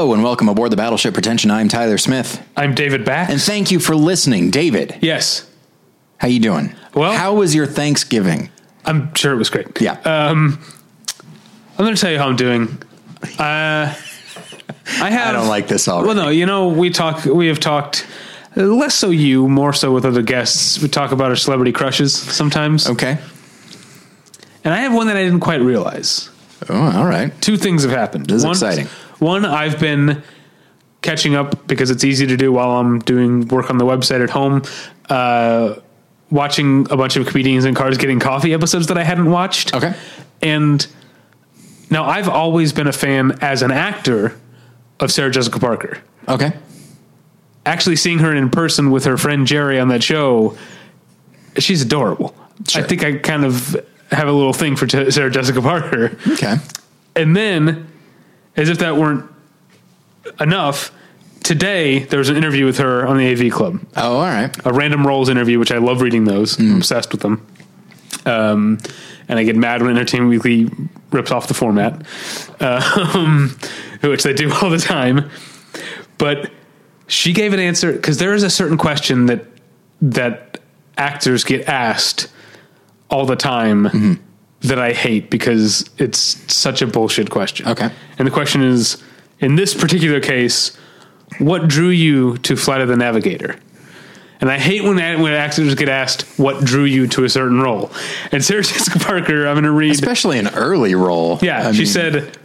Hello and welcome aboard the Battleship Pretension. I'm Tyler Smith, I'm David Bax. and thank you for listening, David. yes, How you doing? Well- how was your Thanksgiving? I'm sure it was great. Yeah, Um, I'm going to tell you how I'm doing. Uh, I have. I don't like this already. Well, no, you know, we talk. We have talked. Less so you, more so with other guests. We talk about our celebrity crushes sometimes, okay. and I have one that I didn't quite realize. Oh, all right. Two things have happened. This is one, exciting. One, I've been catching up because it's easy to do while I'm doing work on the website at home. Uh, watching a bunch of comedians in cars getting coffee episodes that I hadn't watched. Okay. And now I've always been a fan as an actor of Sarah Jessica Parker. Okay. Actually seeing her in person with her friend Jerry on that show, she's adorable. Sure. I think I kind of have a little thing for Sarah Jessica Parker. Okay. And then, as if that weren't enough, today there was an interview with her on the AV Club, Oh, all right. a random roles interview, which I love reading those. I'm obsessed with them. Um, and I get mad when Entertainment Weekly rips off the format, um, which they do all the time. But she gave an answer because there is a certain question that that actors get asked all the time that I hate because it's such a bullshit question. Okay. And the question is, in this particular case, what drew you to Flight of the Navigator? And I hate when when actors get asked what drew you to a certain role. And Sarah Jessica Parker, I'm going to read. Especially an early role. Yeah, I she mean, said,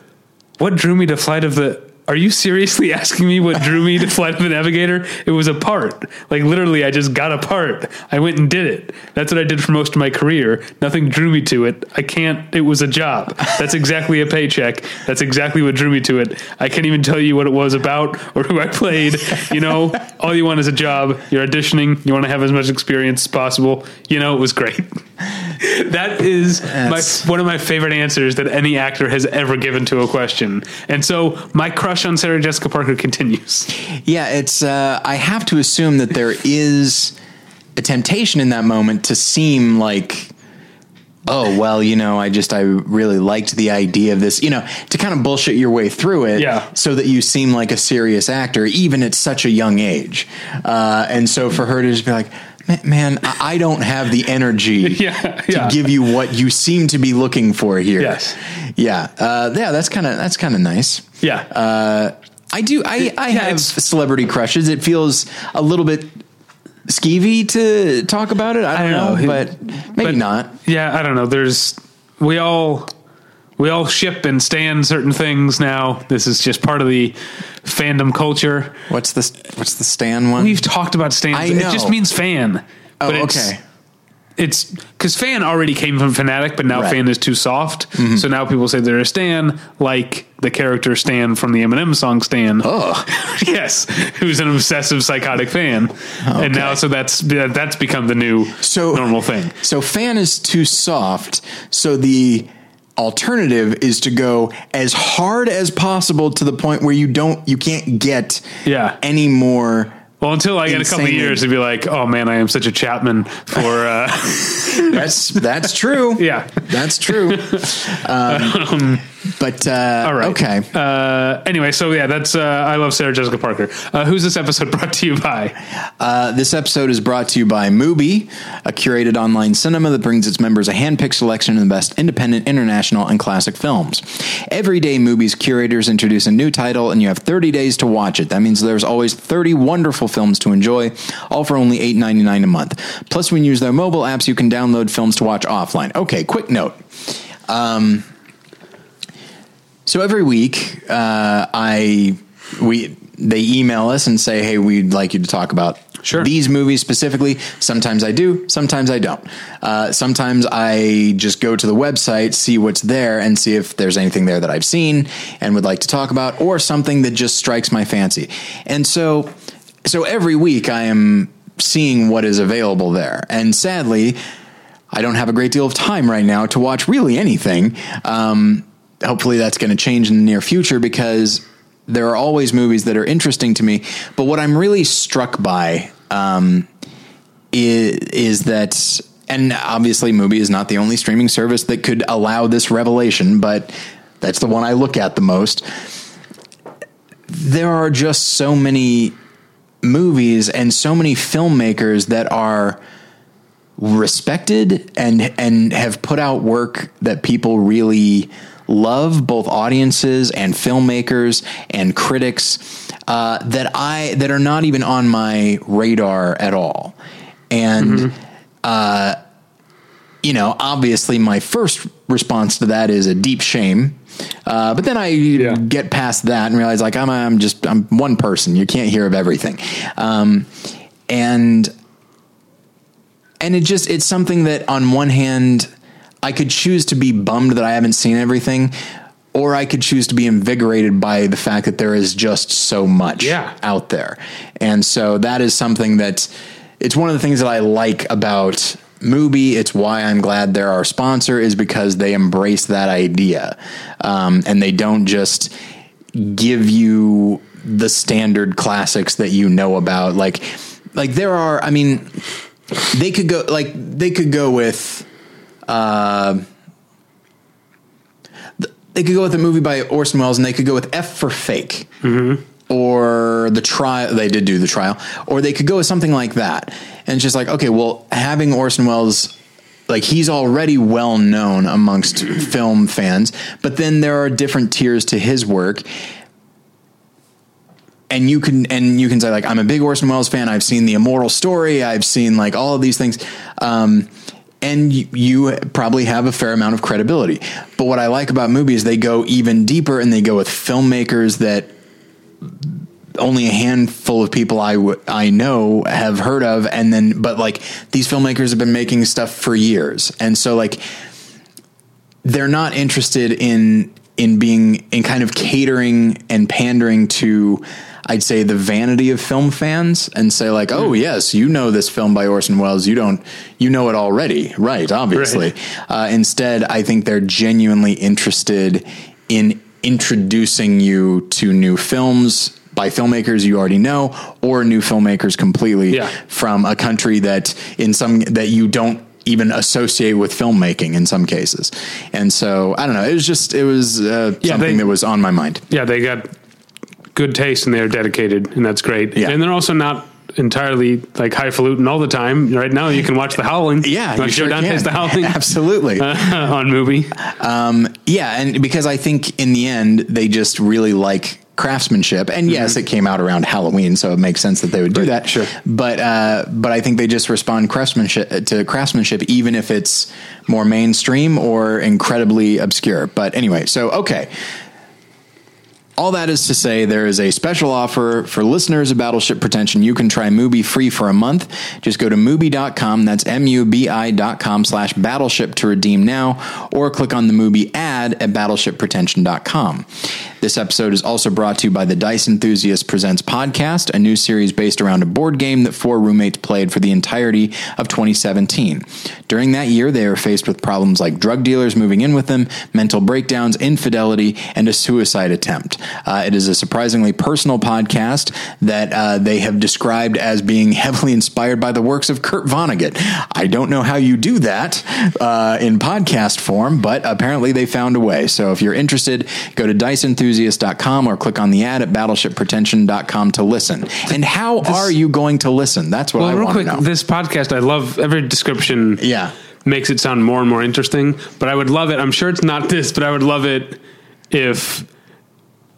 "What drew me to Flight of the." Are you seriously asking me what drew me to Flight of the Navigator? It was a part. Like literally, I just got a part. I went and did it. That's what I did for most of my career. Nothing drew me to it. I can't. It was a job. That's exactly a paycheck. That's exactly what drew me to it. I can't even tell you what it was about or who I played. You know, all you want is a job. You're auditioning. You want to have as much experience as possible. You know, it was great. That is my, one of my favorite answers that any actor has ever given to a question. And so my crush on Sarah Jessica Parker continues. Yeah, it's. Uh, I have to assume that there is a temptation in that moment to seem like, oh well, you know, I just I really liked the idea of this, you know, to kind of bullshit your way through it, Yeah. so that you seem like a serious actor, even at such a young age. Uh, and so for her to just be like. "Ma- Man, I don't have the energy Yeah, to give you what you seem to be looking for here. Yes. yeah, uh, yeah. That's kind of that's kind of nice. Yeah. Uh, I do. I, I Yeah, have celebrity crushes. It feels a little bit skeevy to talk about it. I don't, I know, know. but maybe But- not. yeah, I don't know. There's we all we all ship and stand certain things now. This is just part of the fandom culture. What's the What's the Stan one? We've talked about stands. I It just means fan. oh, but it's, okay. it's because fan already came from fanatic, but now Right. fan is too soft. Mm-hmm. So now people say they're a stan, like the character Stan from the Eminem song Stan. Oh, yes, who's an obsessive psychotic fan, and now so that's that's become the new So- normal thing. so fan is too soft. So the alternative is to go as hard as possible to the point where you don't you can't get Yeah. any more Well, until I get a couple years to be like, oh man, I am such a Chapman for uh, that's that's true yeah. that's true um, but uh All right. okay Uh, anyway, so yeah, that's uh, I love Sarah Jessica Parker. Uh, who's this episode brought to you by? Uh, this episode is brought to you by Mubi, a curated online cinema that brings its members a hand-picked selection of the best independent, international, and classic films. Every day, Mubi's curators introduce a new title, and you have 30 days to watch it. That means there's always 30 wonderful films to enjoy, all for only $8.99 a month. Plus, when you use their mobile apps, you can download films to watch offline. Okay, quick note. Um, so every week, uh, I we they email us and say, "Hey, we'd like you to talk about Sure. these movies specifically." Sometimes I do, sometimes I don't. Uh, sometimes I just go to the website, see what's there, and see if there's anything there that I've seen and would like to talk about, or something that just strikes my fancy. And so, so every week I am seeing what is available there, and sadly. I don't have a great deal of time right now to watch really anything. Um, hopefully, that's going to change in the near future because there are always movies that are interesting to me. But what I'm really struck by um, is, is that, and obviously, Mubi is not the only streaming service that could allow this revelation, but that's the one I look at the most. there are just so many movies and so many filmmakers that are respected and and have put out work that people really love both audiences and filmmakers and critics uh, that I that are not even on my radar at all. And uh, you know obviously my first response to that is a deep shame. Uh, but then I Yeah. get past that and realize like I'm I'm just I'm one person. You can't hear of everything. Um, and and it just it's something that on one hand I could choose to be bummed that I haven't seen everything or I could choose to be invigorated by the fact that there is just so much Yeah. out there. And so that is something that it's one of the things that I like about Mubi. It's why I'm glad they're our sponsor is because they embrace that idea. Um, and they don't just give you the standard classics that you know about. Like, like there are, I mean, they could go like they could go with uh they could go with a movie by Orson Welles and they could go with F for fake. Or the trial they did do the trial. Or they could go with something like that. And it's just like okay well having Orson Welles like he's already well known amongst film fans but then there are different tiers to his work. And you can and you can say like I'm a big Orson Welles fan. I've seen The Immortal Story. I've seen like all of these things, um, and you, probably have a fair amount of credibility. But what I like about Mubi, they go even deeper and they go with filmmakers that only a handful of people I w- I know have heard of, and then but like these filmmakers have been making stuff for years, and so like they're not interested in in being in kind of catering and pandering to I'd say the vanity of film fans and say like, oh yes, you know this film by Orson Welles, you don't, you know it already, right? Obviously. Uh, instead, I think they're genuinely interested in introducing you to new films by filmmakers you already know or new filmmakers completely Yeah. from a country that in some that you don't even associate with filmmaking in some cases. And so I don't know. It was just it was uh, Yeah, something they- that was on my mind. Yeah, they got good taste and they're dedicated, and that's great. Yeah. And they're also not entirely like highfalutin all the time. Right now, you can watch The Howling. Yeah, you sure Dante's. The Howling Absolutely. on Mubi. yeah, and because I think in the end they just really like craftsmanship. And yes, it came out around Halloween, so it makes sense that they would do that. sure. But uh, but I think they just respond craftsmanship to craftsmanship, even if it's more mainstream or incredibly obscure. But anyway, so okay. All that is to say, there is a special offer for listeners of Battleship Pretension. You can try Mubi free for a month. Just go to Mubi.com, that's M-U-B-I.com slash Battleship to redeem now, or click on the Mubi ad at BattleshipPretension.com. This episode is also brought to you by the Dice Enthusiast Presents podcast, a new series based around a board game that four roommates played for the entirety of 2017. During that year, they were faced with problems like drug dealers moving in with them, mental breakdowns, infidelity, and a suicide attempt. Uh, it is a surprisingly personal podcast that uh, they have described as being heavily inspired by the works of Kurt Vonnegut. I don't know how you do that uh, in podcast form, but apparently they found a way. So if you're interested, go to diceenthusiast.com or click on the ad at battleshippretension.com to listen. And how are you going to listen? That's what Well, I real want quick, to know. this podcast, I love every description. Yeah. makes it sound more and more interesting. But I would love it. I'm sure it's not this, but I would love it if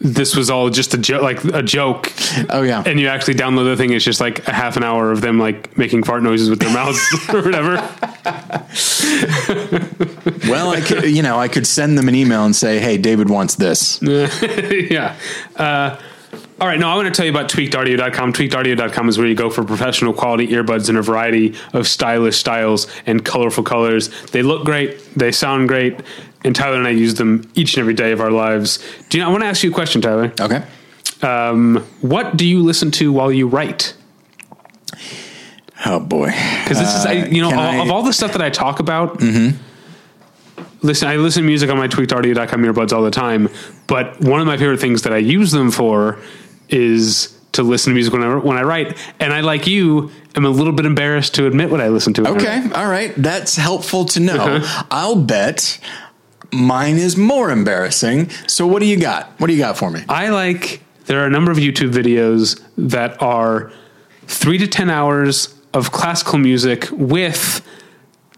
this was all just a joke, like a joke. Oh, yeah. And you actually download the thing. It's just like a half an hour of them like making fart noises with their mouths or whatever. well, I could, you know, I could send them an email and say, "Hey, David wants this." yeah. Uh, all right, now I want to tell you about tweakedaudio.com. Tweakedaudio.com is where you go for professional quality earbuds in a variety of stylish styles and colorful colors. They look great, they sound great, and Tyler and I use them each and every day of our lives. Do you know, I want to ask you a question, Tyler. Okay. Um, what do you listen to while you write? Oh boy. Because this is, I, you know, all, I- of all the stuff that I talk about, listen, I listen to music on my tweakedaudio.com earbuds all the time. But one of my favorite things that I use them for is to listen to music when I, when I write. And I, like you, am a little bit embarrassed to admit what I listen to. when I write. Okay, all right. That's helpful to know. Uh-huh. I'll bet mine is more embarrassing. So what do you got? What do you got for me? I like there are a number of YouTube videos that are three to 10 hours of classical music with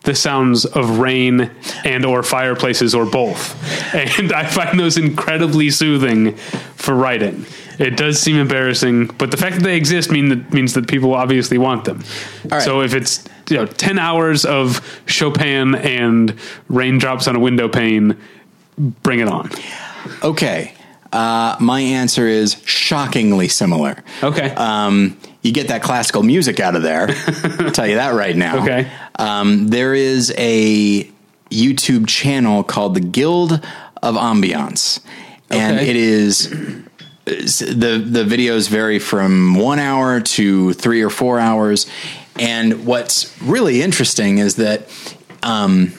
the sounds of rain and or fireplaces or both. And I find those incredibly soothing for writing. It does seem embarrassing, but the fact that they exist mean that means that people obviously want them. right. So if it's you know 10 hours of Chopin and raindrops on a window pane, bring it on. Okay. Uh, my answer is shockingly similar. Okay. Um, you get that classical music out of there. I'll tell you that right now. Okay. Um, there is a YouTube channel called the Guild of Ambiance, and Okay. it is the the videos vary from one hour to three or four hours. And what's really interesting is that um,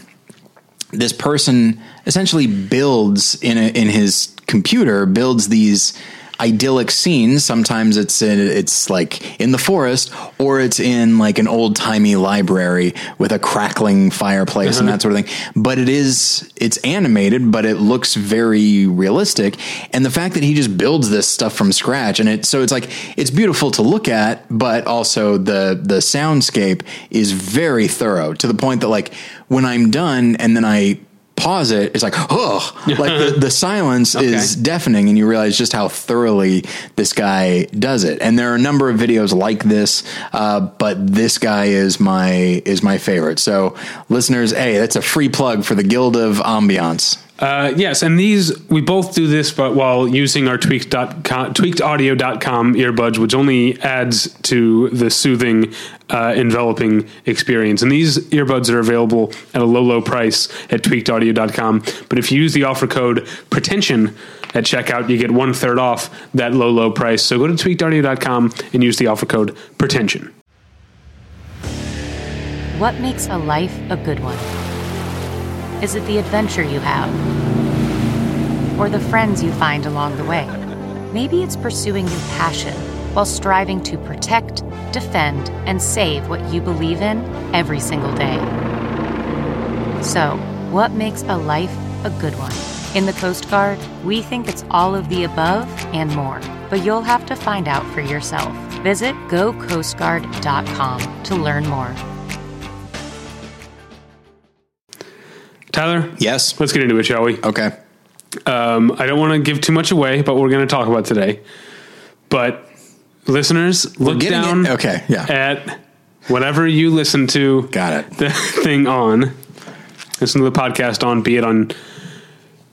this person essentially builds in a, in his computer builds these idyllic scenes. Sometimes it's in, it's like in the forest, or it's in like an old timey library with a crackling fireplace and mm-hmm. that sort of thing. But it is it's animated, but it looks very realistic. And the fact that he just builds this stuff from scratch, and it so it's like it's beautiful to look at, but also the the soundscape is very thorough to the point that like when I'm done and then I pause it, it's like, oh, like the, the silence is deafening, and you realize just how thoroughly this guy does it. And there are a number of videos like this, uh, but this guy is my is my favorite. So, listeners, hey, that's a free plug for the Guild of Ambiance. Uh, yes, and these we both do this, but while using our tweaked.com, tweakedaudio.com earbuds, which only adds to the soothing, uh, enveloping experience. And these earbuds are available at a low, low price at tweakedaudio.com. But if you use the offer code pretension at checkout, you get one third off that low, low price. So go to tweakedaudio.com and use the offer code pretension. What makes a life a good one? Is it the adventure you have? Or the friends you find along the way? Maybe it's pursuing your passion while striving to protect, defend, and save what you believe in every single day. So, what makes a life a good one? In the Coast Guard, we think it's all of the above and more, but you'll have to find out for yourself. Visit gocoastguard.com to learn more. Tyler? Yes. Let's get into it, shall we? Okay. Um, I don't want to give too much away, but we're going to talk about today. But listeners, look down it- okay, yeah. at whatever you listen to Got it. the thing on. Listen to the podcast on, be it on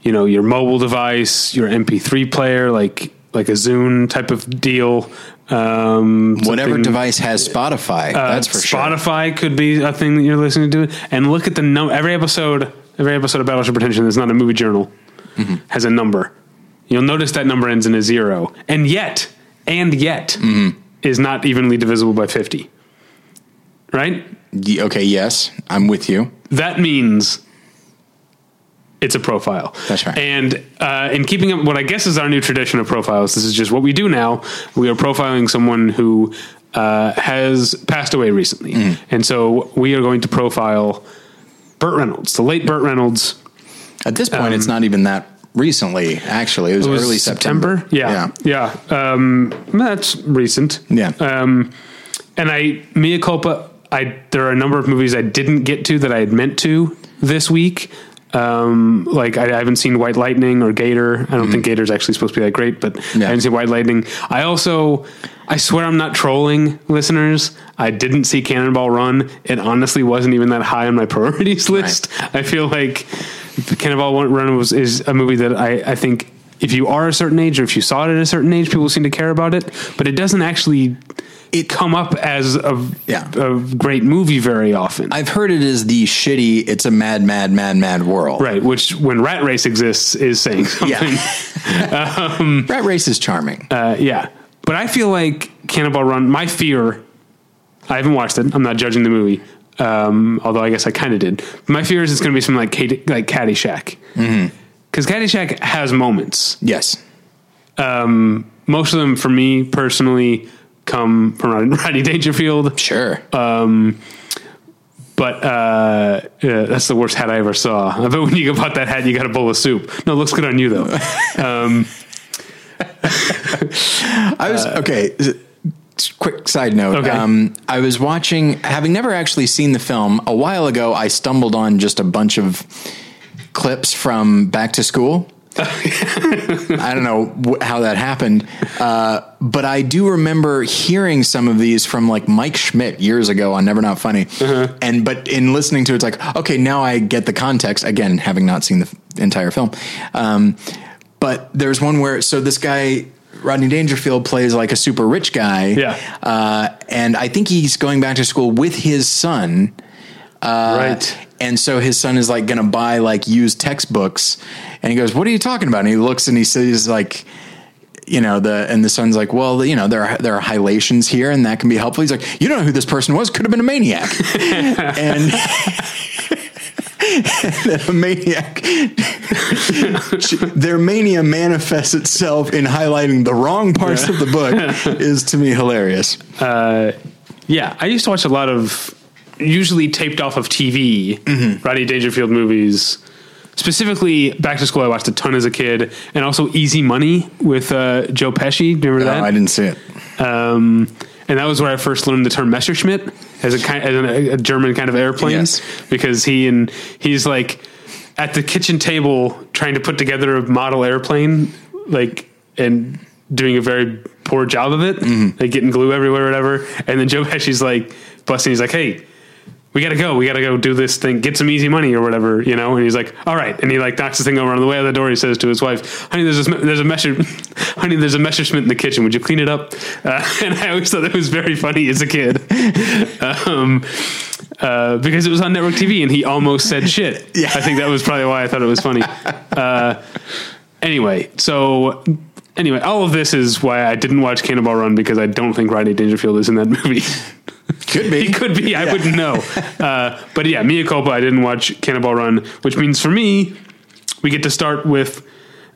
you know your mobile device, your MP3 player, like like a Zune type of deal. Um, Whatever device has Spotify, uh, that's for sure. Spotify could be a thing that you're listening to, and look at the number. Every episode, every episode of Battleship Pretension is not a movie journal Mm-hmm. has a number. You'll notice that number ends in a zero, and yet, and yet, Mm-hmm. is not evenly divisible by fifty. Right? Okay, yes, I'm with you. That means it's a profile. That's right. And uh, in keeping up what I guess is our new tradition of profiles, this is just what we do now. We are profiling someone who uh, has passed away recently, Mm. and so we are going to profile Burt Reynolds, the late Burt Reynolds. At this point, it's not even that recently. Actually, it was, It was early September. Yeah, yeah. Um, that's recent. Yeah. Um, and I mea culpa. I there are a number of movies I didn't get to that I had meant to this week. Um, like I, I haven't seen White Lightning or Gator. I don't think Gator's actually supposed to be that great, but Mm-hmm. Yeah. I didn't see White Lightning. I also, I swear I'm not trolling listeners. I didn't see Cannonball Run. It honestly wasn't even that high on my priorities list. I feel like Cannonball Run was is a movie that I, I think if you are a certain age or if you saw it at a certain age, people seem to care about it, but it doesn't actually it come up as a, Yeah. a great movie very often. I've heard it is the shitty. It's a mad, mad, mad, mad world. right, which when Rat Race exists is saying something. Yeah. Rat Race is charming. Uh, yeah. But I feel like Cannonball Run, my fear, I haven't watched it. I'm not judging the movie. Um, although I guess I kind of did. My fear is it's going to be something like, Cat- like Caddyshack. Because Caddyshack has moments. yes. Um, Most of them, for me personally, come from Rodney Dangerfield. Sure. Um, But uh, yeah, that's the worst hat I ever saw. I bet when you bought that hat, you got a bowl of soup. No, it looks good on you though. um, I was okay. Quick side note. Okay. Um, I was watching, having never actually seen the film. A while ago, I stumbled on just a bunch of clips from Back to School. I don't know wh- how that happened, uh, but I do remember hearing some of these from like Mike Schmidt years ago on Never Not Funny, and but in listening to it, it's like okay, now I get the context again, having not seen the f- entire film. Um, but there's one where so this guy Rodney Dangerfield plays like a super rich guy, Yeah. uh, and I think he's going back to school with his son. right. And so his son is like going to buy like used textbooks, and he goes, "What are you talking about?" And he looks and he says like, you know, the and the son's like, "Well, you know, there are there are hilations here, and that can be helpful." He's like, "You don't know who this person was? Could have been a maniac." and a maniac, their mania manifests itself in highlighting the wrong parts of the book. Is to me hilarious. Yeah, I used to watch a lot of usually taped off of TV Mm-hmm. Rodney Dangerfield movies. Specifically, Back to School, I watched a ton as a kid, and also Easy Money with uh, Joe Pesci. Do you remember No, that? I didn't see it. Um, and that was where I first learned the term Messerschmitt as a kind, as a, a German kind of airplane, Yes. because he and he's like at the kitchen table trying to put together a model airplane, like and doing a very poor job of it, mm-hmm. like getting glue everywhere, or whatever. And then Joe Pesci's like busting. He's like, "Hey." We gotta go. We gotta go do this thing. Get some easy money or whatever, you know. And he's like, "All right." And he like knocks the thing over on the way out the door. He says to his wife, "Honey, there's a there's a mesher, honey, there's a Messerschmitt in the kitchen. Would you clean it up?" Uh, and I always thought it was very funny as a kid, um, uh, because it was on network TV and he almost said shit. Yeah. I think that was probably why I thought it was funny. Uh, anyway, so anyway, all of this is why I didn't watch Cannonball Run because I don't think Rodney Dangerfield is in that movie. Could be. He could be. I Yeah. wouldn't know. Uh, but yeah, Mia culpa. I didn't watch Cannonball Run, which means for me, we get to start with.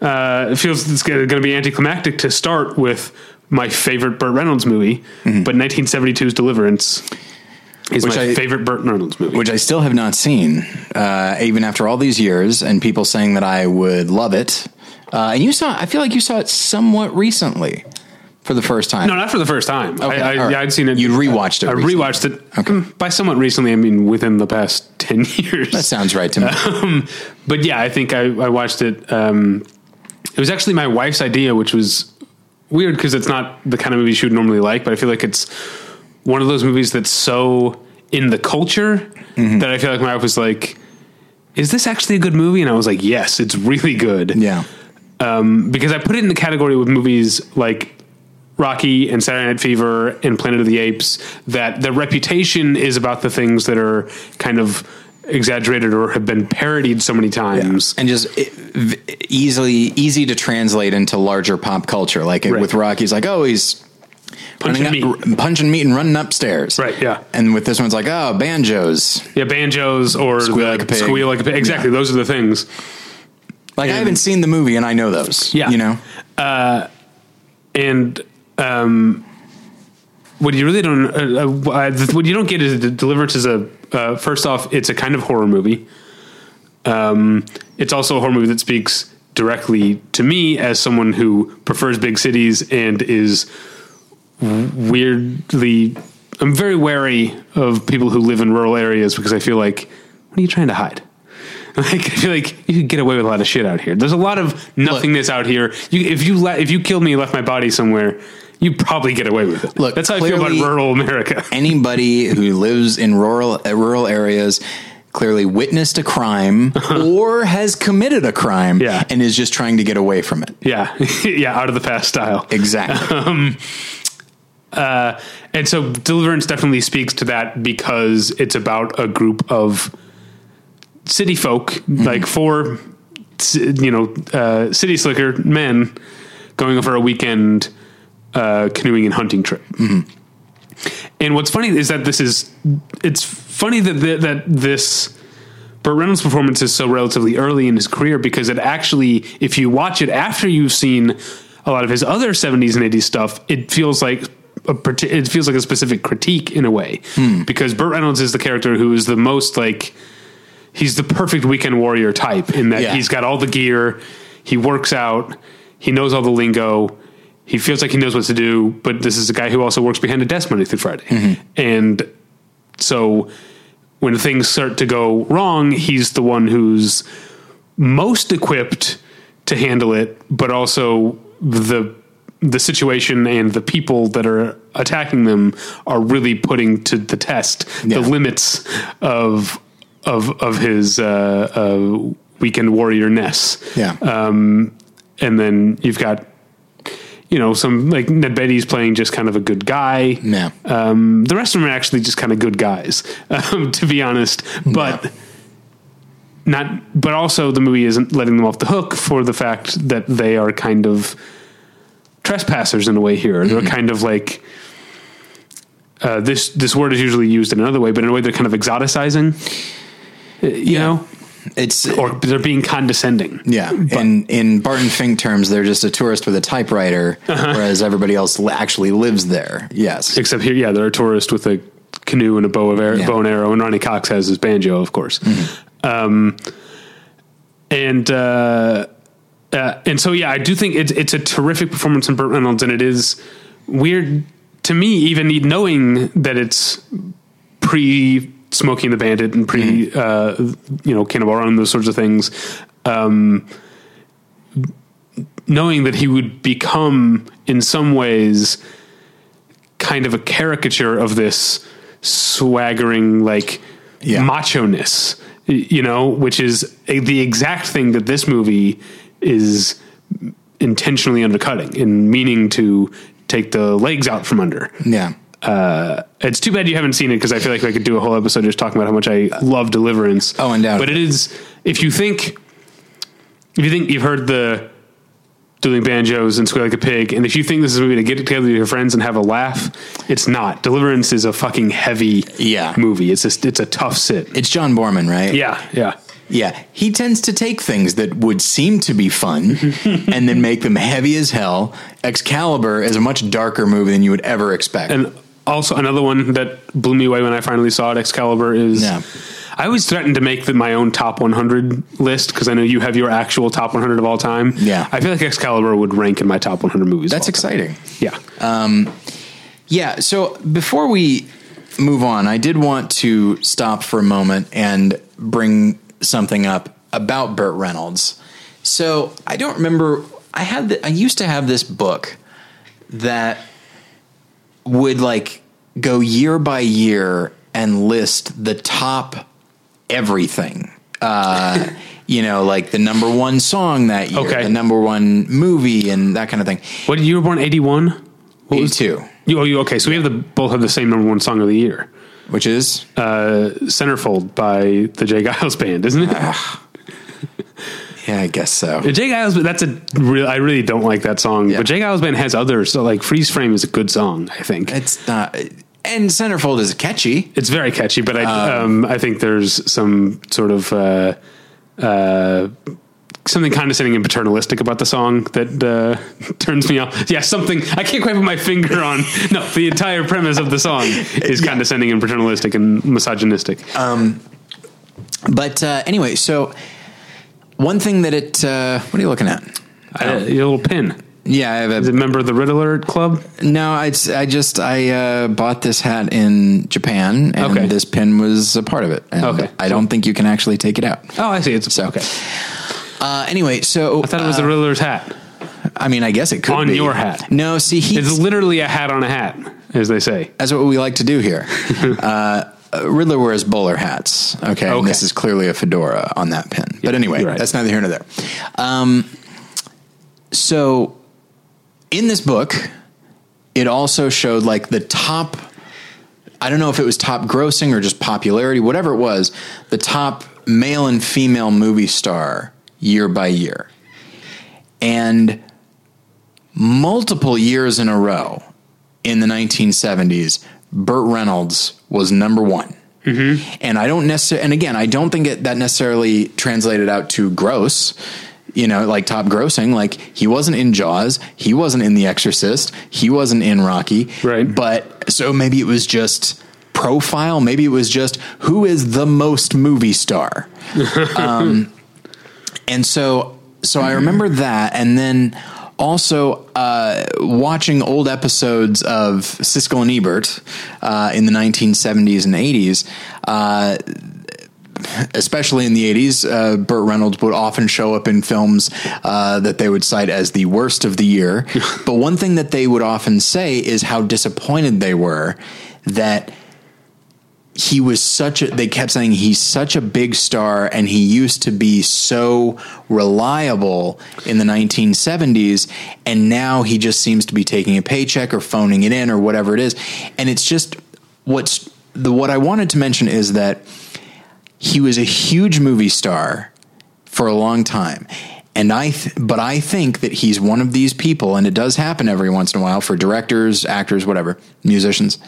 Uh, it feels it's going to be anticlimactic to start with my favorite Burt Reynolds movie, but 1972's Deliverance is Mm-hmm. Which my I- favorite Burt Reynolds movie. which I still have not seen, uh, even after all these years, and people saying that I would love it. Uh, and you saw, I feel like you saw it somewhat recently for the first time. no, not for the first time. Okay, I, I, right. yeah, I'd seen it. You'd rewatched it I recently. rewatched it. Okay. By somewhat recently, I mean within the past 10 years. that sounds right to me. um, but yeah, I think I, I watched it. Um, it was actually my wife's idea, which was weird because it's not the kind of movie she would normally like. But I feel like it's one of those movies that's so in the culture Mm-hmm. that I feel like my wife was like, "Is this actually a good movie?" And I was like, "Yes, it's really good." yeah. um, because I put it in the category with movies like Rocky and Saturday Night Fever and Planet of the Apes that the reputation is about the things that are kind of exaggerated or have been parodied so many times. And just easily, easy to translate into larger pop culture. Like Right. with Rocky, he's like, oh, he's Punching running up- meat. punching meat and running upstairs. Right, yeah. And with this one, it's like, oh, banjos. Yeah, banjos or Squeal like a pig. squeal like a pig. Exactly, those are the things. Like I haven't seen the movie, and I know those. Yeah. You know. Uh, and um, what you really don't uh, uh, what you don't get is deliverance is a uh, first off it's a kind of horror movie. Um, it's also a horror movie that speaks directly to me as someone who prefers big cities and is weirdly i'm very wary of people who live in rural areas because i feel like what are you trying to hide like I feel like you could get away with a lot of shit out here. There's a lot of nothingness out here. You, if you le- if you killed me and left my body somewhere, you'd probably get away with it. Look, that's how I feel about rural America. anybody who lives in rural uh, rural areas clearly witnessed a crime uh-huh. or has committed a crime Yeah. and is just trying to get away from it. Yeah, yeah, out of the past style. Exactly. Um, uh, and so Deliverance definitely speaks to that because it's about a group of city folk, like four, you know, uh, city slicker men going for a weekend uh, canoeing and hunting trip. And what's funny is that this is, it's funny that, that, that this Burt Reynolds' performance is so relatively early in his career because it actually, if you watch it after you've seen a lot of his other 70s and 80s stuff, it feels like a, it feels like a specific critique in a way. Because Burt Reynolds is the character who is the most like he's the perfect weekend warrior type in that Yeah. he's got all the gear, he works out, he knows all the lingo, he feels like he knows what to do, but this is a guy who also works behind a desk Monday through Friday, mm-hmm. and so when things start to go wrong, he's the one who's most equipped to handle it, but also the the situation and the people that are attacking them are really putting to the test Yeah. the limits of of of his uh, uh, weekend warrior ness. Yeah. Um, and then you've got you know some like Ned Beatty's playing just kind of a good guy. Yeah. Um, the rest of them are actually just kind of good guys, um, to be honest. But Yeah. not. But also, the movie isn't letting them off the hook for the fact that they are kind of trespassers in a way. Here, they're kind of like. Uh, this this word is usually used in another way, but in a way they're kind of exoticizing, uh, you know, It's or they're being condescending. yeah. in in Barton Fink terms, they're just a tourist with a typewriter, Uh-huh. whereas everybody else actually lives there. Yes. Except here, yeah, they're a tourist with a canoe and a bow of arrow, Yeah. bow and arrow, and Ronny Cox has his banjo, of course. Um, and uh, uh, and so yeah, I do think it's it's a terrific performance in Burt Reynolds, and it is weird to me, even knowing that it's pre Smokey and the Bandit and pre uh, you know Cannonball Run, those sorts of things. Um, knowing that he would become in some ways kind of a caricature of this swaggering like Yeah. macho-ness you know which is a, the exact thing that this movie is intentionally undercutting and meaning to take the legs out from under Yeah. Uh, it's too bad you haven't seen it because I feel like I could do a whole episode just talking about how much I love Deliverance. Oh, undoubtedly. But it is if you think if you think you've heard the doing banjos and squeal like a pig, and if you think this is a movie to get together with your friends and have a laugh, it's not. Deliverance is a fucking heavy Yeah. movie. It's just it's a tough sit. It's John Boorman, right? Yeah, yeah. Yeah, he tends to take things that would seem to be fun and then make them heavy as hell. Excalibur is a much darker movie than you would ever expect. And also another one that blew me away when I finally saw it, Excalibur, is Yeah. I always threatened to make the, my own top 100 list because I know you have your actual top 100 of all time. Yeah. I feel like Excalibur would rank in my top 100 movies. That's all time. exciting. Yeah. Um, yeah, so before we move on, I did want to stop for a moment and bring something up about Burt Reynolds. So I don't remember. I had. The, I used to have this book that would like go year by year and list the top everything. Uh, you know, like the number one song that year, Okay. the number one movie, and that kind of thing. what did you were born 81? What was Eighty-two, you? Oh, you okay? So we have the both have the same number one song of the year, which is uh, "Centerfold" by the J. Geils Band, isn't it? yeah, I guess so. J. Geils, that's a real. I really don't like that song, Yeah. but J. Geils Band has others. So like "Freeze Frame" is a good song. I think It's not, and Centerfold is catchy. it's very catchy, but I um, I think there's some sort of uh, uh, something condescending and paternalistic about the song that uh, turns me off. Yeah, something I can't quite put my finger on. No, the entire premise of the song is condescending and paternalistic and misogynistic. Um, But uh, anyway, so one thing that it, uh, what are you looking at? I, your little pin. Yeah, I have Is a it a member of the Riddler Club? no. It's I just I uh, bought this hat in Japan, and Okay. this pin was a part of it. And Okay. I don't think you can actually take it out. Oh, I see. It's So okay. Uh, anyway, so I thought it was the Riddler's hat. I mean, I guess it could be. On be. your hat. No, see, he's It's literally a hat on a hat, as they say. That's what we like to do here. uh, Riddler wears bowler hats. Okay, and Okay. this is clearly a fedora on that pin. But anyway, right. that's neither here nor there. Um, so, in this book, it also showed like the top. I don't know if it was top grossing or just popularity, whatever it was. The top male and female movie star year by year, and multiple years in a row in the 1970s, Burt Reynolds was number one. And I don't necessarily, and again, I don't think it, that necessarily translated out to gross, you know, like top grossing. Like he wasn't in Jaws, he wasn't in The Exorcist, he wasn't in Rocky. Right. But so maybe it was just profile, maybe it was just who is the most movie star. Um, and so, so I remember that, and then also uh, watching old episodes of Siskel and Ebert uh, in the 1970s and 80s. Uh, especially in the 80s, uh, Burt Reynolds would often show up in films uh, that they would cite as the worst of the year. but one thing that they would often say is how disappointed they were that he was such a they kept saying he's such a big star and he used to be so reliable in the 1970s and now he just seems to be taking a paycheck or phoning it in or whatever it is and it's just what's the what I wanted to mention is that he was a huge movie star for a long time. And I, th- but I think that he's one of these people, and it does happen every once in a while for directors, actors, whatever, musicians.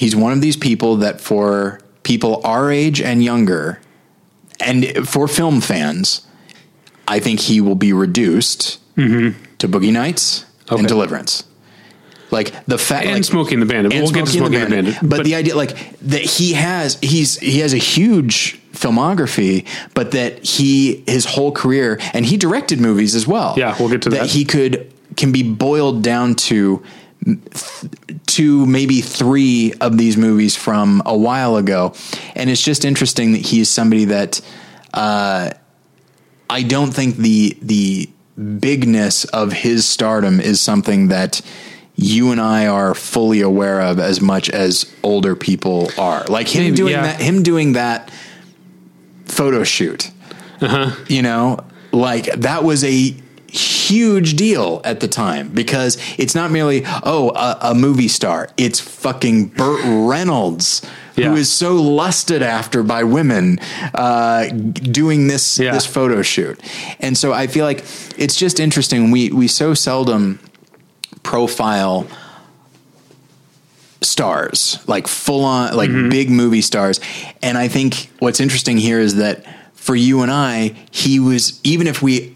He's one of these people that for people our age and younger, and for film fans, I think he will be reduced mm-hmm. to Boogie Nights Okay. and Deliverance. Like the fact, And like, Smokey and the Bandit. We'll get to Smokey and the Bandit. But, But- the idea, like that, he has he's he has a huge filmography, but that he his whole career and he directed movies as well. Yeah, we'll get to that. that. He could can be boiled down to two maybe three of these movies from a while ago, and it's just interesting that he's somebody that. Uh, I don't think the the bigness of his stardom is something that you and I are fully aware of as much as older people are. Like him Maybe, doing yeah. that him doing that photo shoot. You know, like that was a huge deal at the time because it's not merely oh a, a movie star. It's fucking Burt Reynolds Yeah. who is so lusted after by women uh, doing this Yeah. this photo shoot. And so I feel like it's just interesting. We we so seldom profile stars like full on like big movie stars. And i think what's interesting here is that for you and i he was even if we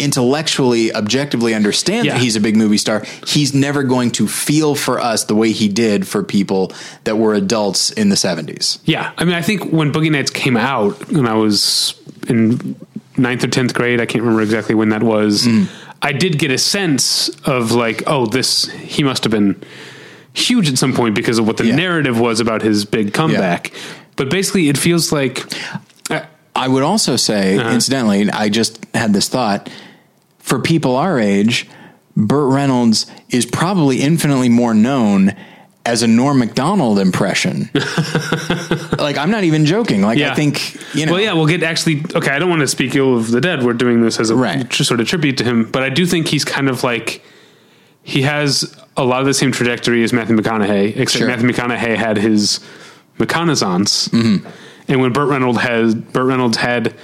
intellectually objectively understand Yeah. that he's a big movie star he's never going to feel for us the way he did for people that were adults in the 70s Yeah, I mean, I think when Boogie Nights came out, and I was in ninth or tenth grade, I can't remember exactly when that was. Mm. I did get a sense of like, oh, this he must have been huge at some point because of what the Yeah. narrative was about his big comeback. But basically, it feels like uh, I would also say, Uh-huh. incidentally, I just had this thought for people our age, Burt Reynolds is probably infinitely more known as a Norm Macdonald impression. like, I'm not even joking. Like, Yeah. I think, you know, Well, yeah, we'll get actually. Okay, I don't want to speak ill of the dead. We're doing this as a Right. sort of tribute to him, but I do think he's kind of like he has a lot of the same trajectory as Matthew McConaughey, except Sure. Matthew McConaughey had his McConaissance, Mm-hmm. and when Burt Reynolds had Burt Reynolds had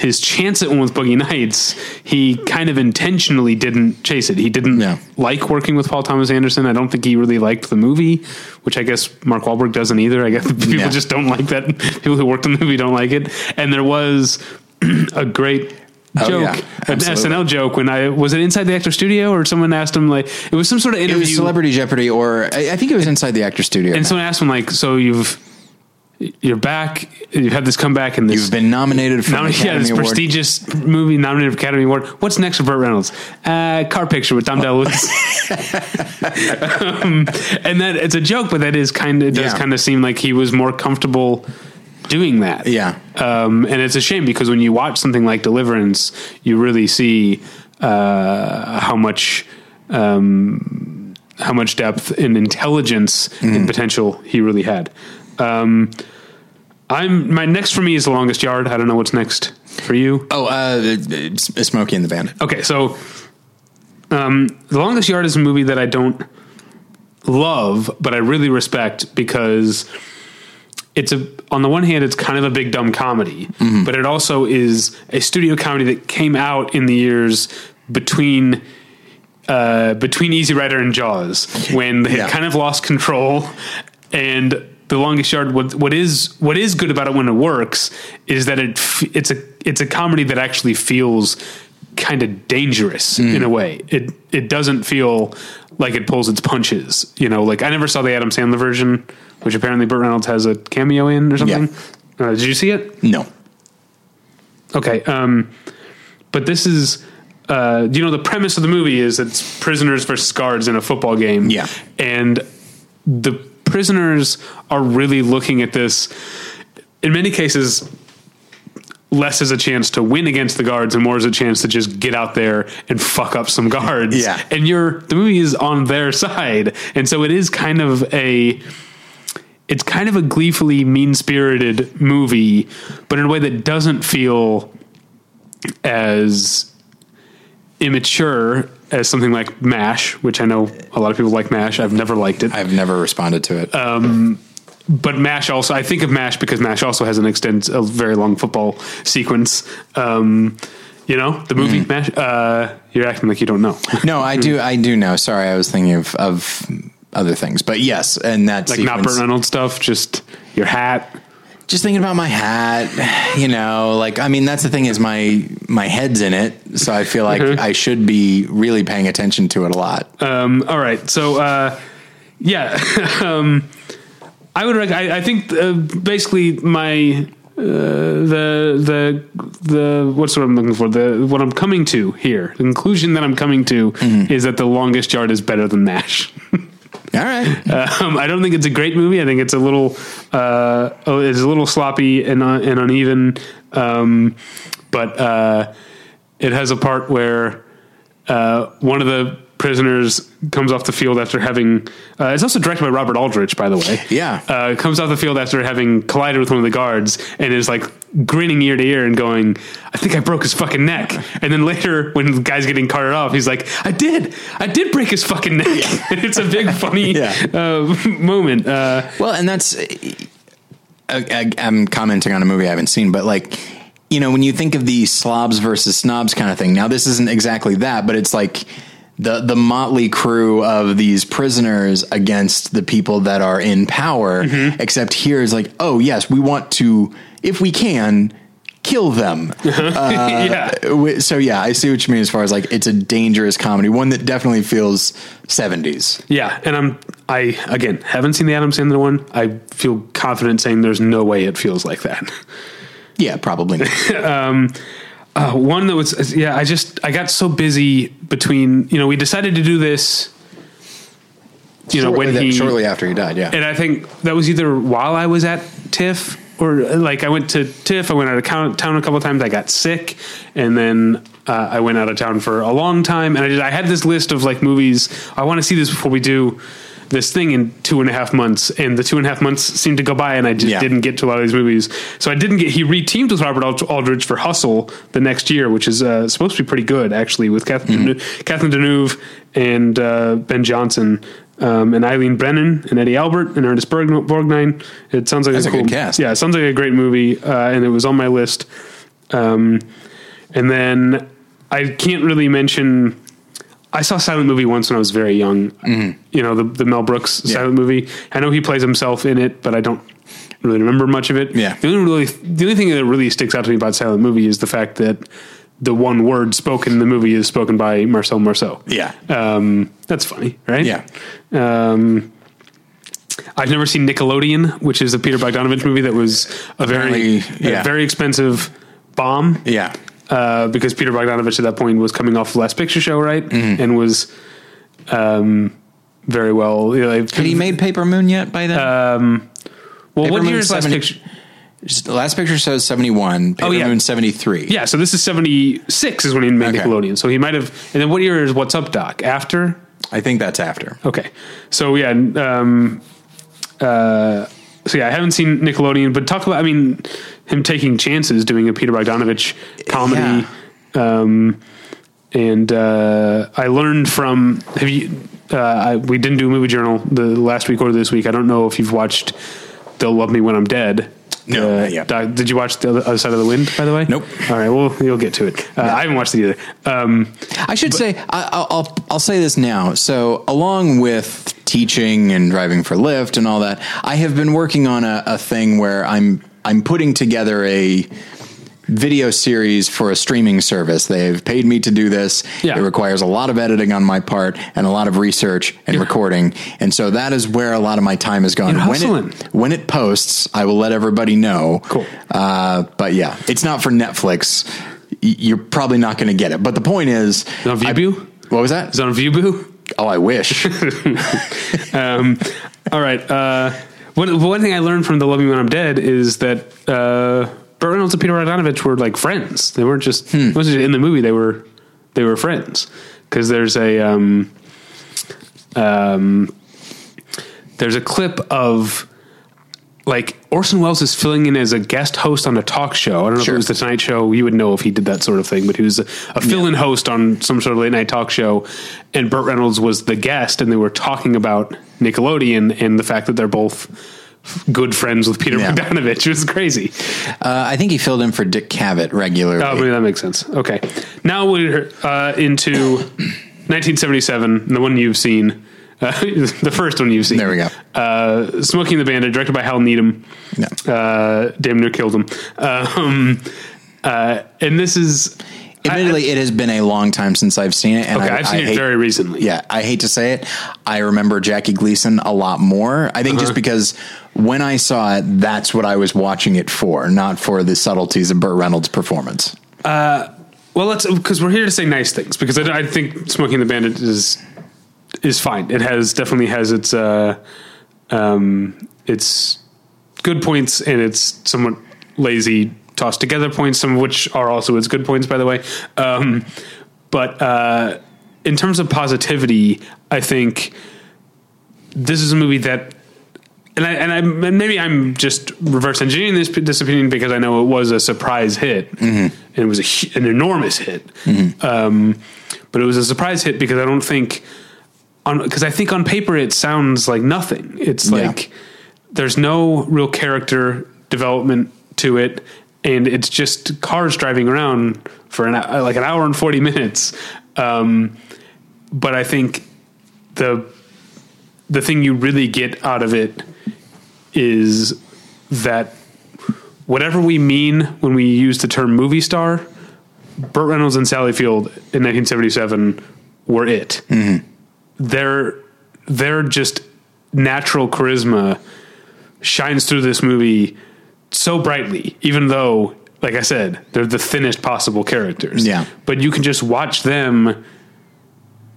his chance at one with Boogie Nights, he kind of intentionally didn't chase it. He didn't Yeah. like working with Paul Thomas Anderson. I don't think he really liked the movie, which I guess Mark Wahlberg doesn't either. I guess people Yeah. just don't like that. People who worked on the movie don't like it. And there was a great Oh, joke, yeah. an. SNL joke when I was it inside the actor studio or someone asked him like it was some sort of it interview. was Celebrity Jeopardy, or I, I think it was inside the actor studio. and someone asked him like, so you've you're back, you've had this comeback and this You've been nominated for Nom- yeah, this Award. prestigious movie nominated for Academy Award. What's next for Burt Reynolds? Uh, car picture with Dom DeLuise. um, and that it's a joke, but that is kind of it does Yeah. kind of seem like he was more comfortable doing that. Yeah. Um, and it's a shame because when you watch something like Deliverance, you really see uh, how much. Um, how much depth and intelligence Mm-hmm. and potential he really had. Um, I'm my next for me is the longest yard. I don't know what's next for you. Oh, uh, Smokey and the Bandit. Okay, so um, the longest yard is a movie that I don't love, but I really respect because it's a on the one hand it's kind of a big dumb comedy, but it also is a studio comedy that came out in the years between uh, between Easy Rider and Jaws when they Yeah. kind of lost control and the longest yard what, what is what is good about it when it works is that it it's a it's a comedy that actually feels kind of dangerous in a way it it doesn't feel like it pulls its punches you know like I never saw the Adam Sandler version which apparently Burt Reynolds has a cameo in or something uh, did you see it No. Okay. Um, but this is uh, you know, the premise of the movie is it's prisoners versus guards in a football game. Yeah. and the prisoners are really looking at this. In many cases, less as a chance to win against the guards and more as a chance to just get out there and fuck up some guards. Yeah. And you're the movie is on their side. And so it is kind of a it's kind of a gleefully mean spirited movie, but in a way that doesn't feel as immature as something like MASH, which I know a lot of people like MASH. I've never liked it. I've never responded to it. but MASH also, I think of MASH because MASH also has an extent, a very long football sequence. Um, you know, the movie MASH, uh, you're acting like you don't know. no, I do. I do know. Sorry, I was thinking of of other things, but yes, and that like not sequence- Burt Reynolds stuff, just your hat. Just thinking about my hat you know like i mean that's the thing is my my head's in it so i feel like Mm-hmm. i should be really paying attention to it a lot Um, all right, so uh, yeah, um, I would. Rec- I, I think uh, basically my uh, the the the what's what I'm looking for the what I'm coming to here. The conclusion that I'm coming to is that the longest yard is better than Mash. all right um, I don't think it's a great movie. I think it's a little uh, oh, it's a little sloppy and uh, and uneven. Um, but uh, it has a part where uh, one of the prisoners comes off the field after having. Uh, it's also directed by Robert Aldrich, by the way. Yeah. uh, comes off the field after having collided with one of the guards and is like grinning ear to ear and going, "I think I broke his fucking neck." And then later, when the guy's getting carted off, he's like, "I did, I did break his fucking neck." it's a big funny Yeah. uh, moment. Uh, well and that's I, i'm commenting on a movie i haven't seen but like you know when you think of the slobs versus snobs kind of thing now this isn't exactly that but it's like the the motley crew of these prisoners against the people that are in power except here is like oh yes we want to if we can kill them yeah. So yeah, I see what you mean as far as like it's a dangerous comedy, one that definitely feels seventies. Yeah, and I'm I again haven't seen the Adam Sandler one. I feel confident saying there's no way it feels like that. Yeah, probably. Not. Uh, one that was yeah, I just I got so busy between you know we decided to do this. You know when shortly, he shortly after he died. Yeah, and I think that was either while I was at TIFF or like I went to TIFF. I went out of town, a couple of times. I got sick, and then uh, I went out of town for a long time. And I did. I had this list of like movies I want to see this before we do this thing in two and a half months. And the two and a half months seemed to go by, and I just Yeah. didn't get to a lot of these movies. So I didn't get. He reteamed with Robert Ald- Aldrich for Hustle the next year, which is uh, supposed to be pretty good actually, with Catherine Deneuve, Catherine Deneuve and uh, Ben Johnson. Um, and Eileen Brennan and Eddie Albert and Ernest Borg- Borgnine. It sounds like That's a cool, good cast. Yeah, it sounds like a great movie, uh, and it was on my list. Um, and then I can't really mention. I saw Silent Movie once when I was very young. You know the the Mel Brooks Silent Movie. I know he plays himself in it, but I don't really remember much of it. Yeah. The only really the only thing that really sticks out to me about Silent Movie is the fact that the one word spoken in the movie is spoken by Marcel Marceau. yeah, Um, that's funny, right? yeah. Um, I've never seen Nickelodeon, which is a Peter Bogdanovich movie that was a very, yeah. a very expensive bomb. Yeah. Uh, because Peter Bogdanovich at that point was coming off Last Picture Show, right, Mm-hmm. and was um, very well. You know, Had he made Paper Moon yet by then? well, Paper what year is Last Picture? The last picture says seventy one. Paper Oh, yeah. Moon seventy three. Yeah, so this is seventy six is when he made Okay. Nickelodeon. So he might have. And then what year is What's Up, Doc? After I think that's after. Okay. So yeah, um, uh, so yeah, I haven't seen Nickelodeon, but talk about, I mean, him taking chances doing a Peter Bogdanovich comedy. Um, and, uh, I learned from, have you, uh, I, we didn't do a movie journal the last week or this week. I don't know if you've watched They'll Love Me When I'm Dead. No, Uh, not doc- did you watch the other, other side of the wind, by the way? Nope. All right. Well, you'll get to it. Uh, I haven't watched it either. Um, I should say I, I'll I'll- I'll say this now. So along with teaching and driving for Lyft and all that, I have been working on a, a thing where I'm I'm putting together a video series for a streaming service. They've paid me to do this. Yeah. It requires a lot of editing on my part and a lot of research and You're- recording. And so that is where a lot of my time has gone. When it when it posts, I will let everybody know. Cool. Uh, but yeah, it's not for Netflix. you're probably not going to get it. But the point is, on I- what was that? Is on Mubi? Oh, I wish. Um, all right. Uh, one, one thing I learned from They'll Love Me When I'm Dead is that uh, Burt Reynolds and Peter Bogdanovich were like friends. They weren't just, wasn't just in the movie. They were they were friends because there's a um, um, there's a clip of like Orson Welles is filling in as a guest host on a talk show. I don't know Sure. if it was the Tonight Show. You would know if he did that sort of thing, but he was a, a fill-in host on some sort of late night talk show, and Burt Reynolds was the guest, and they were talking about Nickelodeon and the fact that they're both good friends with Peter Yeah. Bogdanovich. It was crazy. Uh, I think he filled in for Dick Cavett regularly. Oh, that makes sense. Okay, now we're uh, into 1977, the one you've seen. Uh, the first one you've seen. There we go. Uh, Smokey and the Bandit, directed by Hal Needham. Yeah. Uh, damn near killed him. Um, uh, and this is. Admittedly, it has been a long time since I've seen it, and Okay, I, I've seen I it hate- very recently. Yeah, I hate to say it. I remember Jackie Gleason a lot more. I think Uh-huh. just because when I saw it, that's what I was watching it for, not for the subtleties of Burt Reynolds' performance. Well, let's because we're here to say nice things because I, I think Smokey and the Bandit is is fine. It has definitely has its uh, um, its good points and its somewhat lazy tossed together points, some of which are also its good points, by the way. Um, but uh, in terms of positivity, I think this is a movie that and I, and I and maybe I'm just reverse engineering this this opinion because I know it was a surprise hit and it was a, an enormous hit. Um, but it was a surprise hit because I don't think on because I think on paper it sounds like nothing. It's Yeah. like there's no real character development to it, and it's just cars driving around for an like an hour and forty minutes. Um, but I think the the thing you really get out of it is that whatever we mean when we use the term movie star, Burt Reynolds and Sally Field in 1977 were it. Their their just natural charisma shines through this movie so brightly, even though, like I said, they're the thinnest possible characters. Yeah. But you can just watch them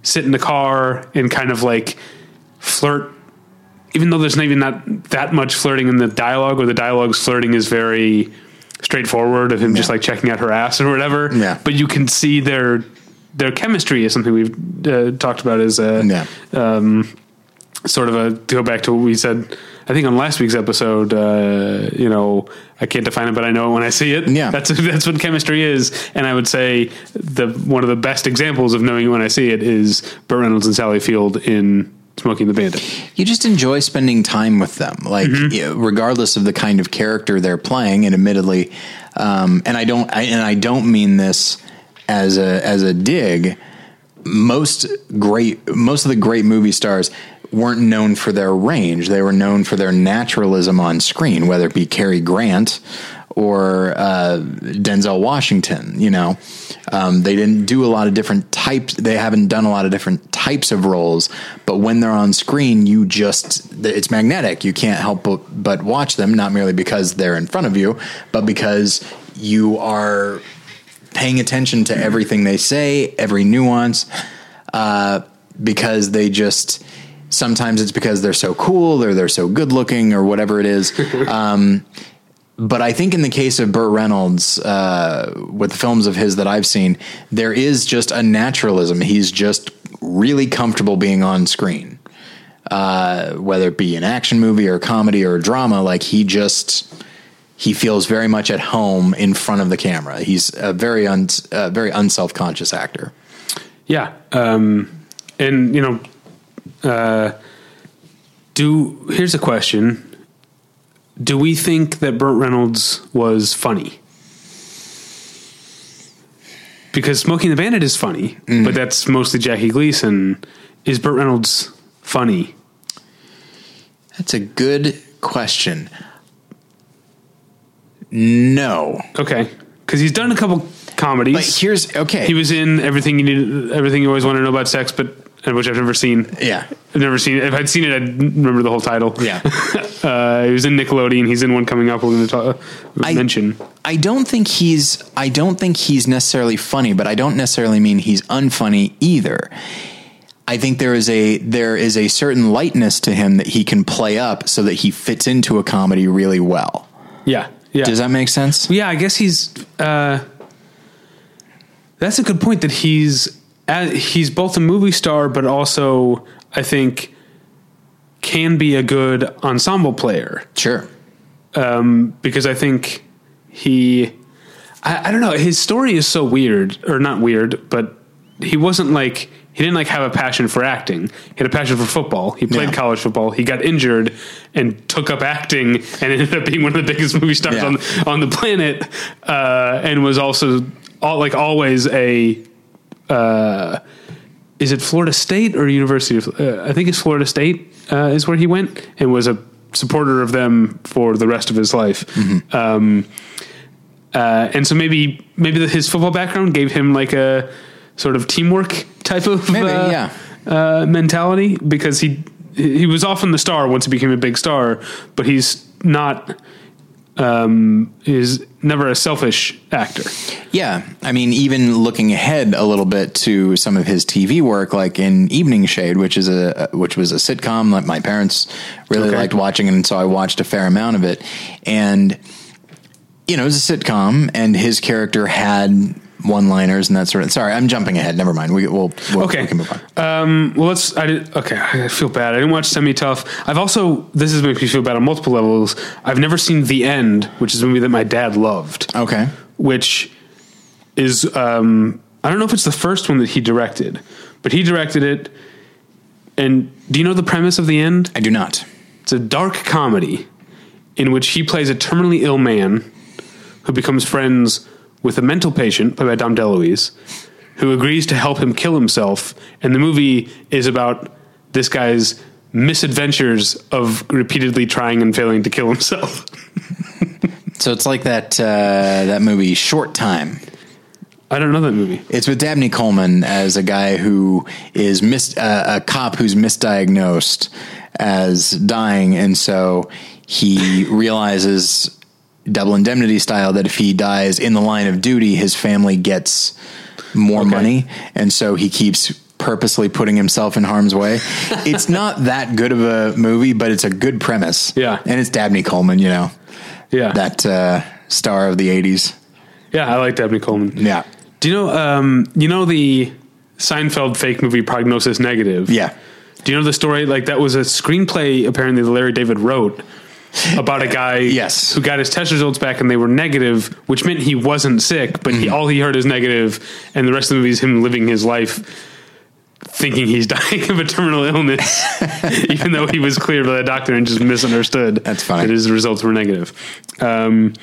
sit in the car and kind of like flirt even though there's maybe not that much flirting in the dialogue or the dialogue's flirting is very straightforward of him just like checking out her ass or whatever Yeah. but you can see their their chemistry is something we've uh, talked about as a Yeah. sort of a to go back to what we said I think on last week's episode uh, you know I can't define it but I know it when I see it Yeah. that's that's what chemistry is and I would say the one of the best examples of knowing it when I see it is Burt Reynolds and Sally Field in Smokey and the Bandit You just enjoy spending time with them, like yeah, regardless of the kind of character they're playing. And admittedly, um, and I don't, I, and I don't mean this as a as a dig. Most great, most of the great movie stars weren't known for their range. They were known for their naturalism on screen, whether it be Cary Grant or uh, Denzel Washington. You know, um, they didn't do a lot of different types. They haven't done a lot of different types of roles, but when they're on screen, you just it's magnetic. You can't help but, but watch them, not merely because they're in front of you, but because you are paying attention to everything they say, every nuance, uh, because they just sometimes it's because they're so cool or they're so good looking or whatever it is. um, but I think in the case of Burt Reynolds, uh, with the films of his that I've seen, there is just a naturalism. He's just really comfortable being on screen, uh, whether it be an action movie or a comedy or a drama. Like he just he feels very much at home in front of the camera. He's a very un, uh, very unself conscious actor. Yeah. Um, and, you know, uh, do here's a question. Do we think that Burt Reynolds was funny? Because Smokey and the Bandit is funny, but that's mostly Jackie Gleason. Is Burt Reynolds funny? That's a good question. No, Okay. Because he's done a couple comedies. but here's okay. he was in everything you need, everything you always want to know about sex, but which I've never seen. Yeah. I've never seen it. If I'd seen it, I'd remember the whole title. Yeah. uh, he was in Nickelodeon. He's in one coming up. We're going to talk, I- mention. I don't think he's I don't think he's necessarily funny, but I don't necessarily mean he's unfunny either. I think there is a there is a certain lightness to him that he can play up so that he fits into a comedy really well. Yeah, yeah. Does that make sense? Yeah, I guess he's. Uh, that's a good point. That he's uh, he's both a movie star, but also I think can be a good ensemble player Sure. because I think he. I, I don't know. His story is so weird, or not weird, but he wasn't like he didn't like have a passion for acting. He had a passion for football. He played Yeah. college football. He got injured and took up acting and ended up being one of the biggest movie stars Yeah. on on the planet. Uh, and was also all, like always a. Uh, is it Florida State or University of? Uh, I think it's Florida State uh, is where he went and was a supporter of them for the rest of his life. Mm-hmm. Um, uh, and so maybe maybe the, his football background gave him like a sort of teamwork type of Maybe, uh, yeah. uh, mentality because he he was often the star once he became a big star, but he's not um, is never a selfish actor. Yeah, I mean, even looking ahead a little bit to some of his TV work, like in Evening Shade, which is a which was a sitcom that my parents really Okay. liked watching, and so I watched a fair amount of it. And you know, it was a sitcom, and his character had one-liners and that sort of. Sorry, I'm jumping ahead. Never mind. We, we'll, we'll Okay. we can move on. Um, well, let's. I did. Okay, I feel bad. I didn't watch Semi Tough. I've also. This has made me feel bad on multiple levels. I've never seen The End, which is a movie that my dad loved. Okay, Which is. Um, I don't know if it's the first one that he directed, but he directed it. And do you know the premise of The End? I do not. It's a dark comedy in which he plays a terminally ill man who becomes friends with a mental patient played by Dom DeLuise who agrees to help him kill himself. And the movie is about this guy's misadventures of repeatedly trying and failing to kill himself. So it's like that uh, that movie Short Time. I don't know that movie. It's with Dabney Coleman as a guy who is mis- uh, a cop who's misdiagnosed as dying, and so he realizes double indemnity style that if he dies in the line of duty, his family gets more Okay. money, and so he keeps purposely putting himself in harm's way. it's not that good of a movie, but it's a good premise. Yeah. and it's Dabney Coleman, you know Yeah. that uh, star of the '80s. yeah, I like Dabney Coleman. Yeah, Do you know um, you know the Seinfeld fake movie Prognosis Negative? yeah. Do you know the story? Like that was a screenplay apparently that Larry David wrote about a guy Yes. who got his test results back and they were negative, which meant he wasn't sick, but he all he heard is negative, and the rest of the movie is him living his life thinking he's dying of a terminal illness, even though he was cleared by the doctor and just misunderstood. That's funny. That his results were negative. Um,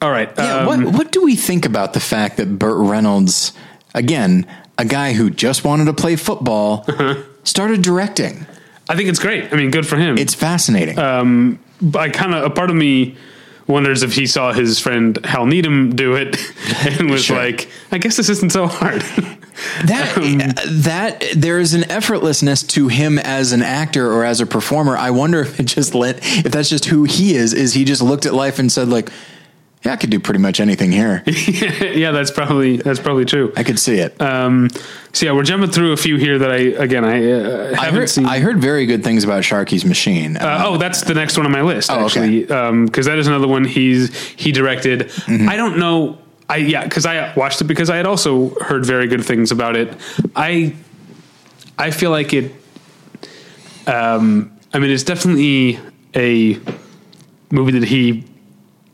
all right. Yeah, um, what what do we think about the fact that Burt Reynolds, again, a guy who just wanted to play football, started directing? I think it's great. I mean, good for him. It's fascinating. But I kind of a part of me wonders if he saw his friend Hal Needham do it and was Sure. like, I guess this isn't so hard. that um, that there is an effortlessness to him as an actor or as a performer. I wonder if it just let if that's just who he is. Is he just looked at life and said like, "Yeah, I could do pretty much anything here. yeah, that's probably that's probably true. I could see it." Um, so yeah, we're jumping through a few here that I again I uh, I haven't heard seen. I heard very good things about Sharky's Machine. Uh, oh, that's the next one on my list. Oh, actually, because that is another one he's he directed. Mm-hmm. I don't know. I yeah, because I watched it because I had also heard very good things about it. I I feel like it. Um, I mean, it's definitely a movie that he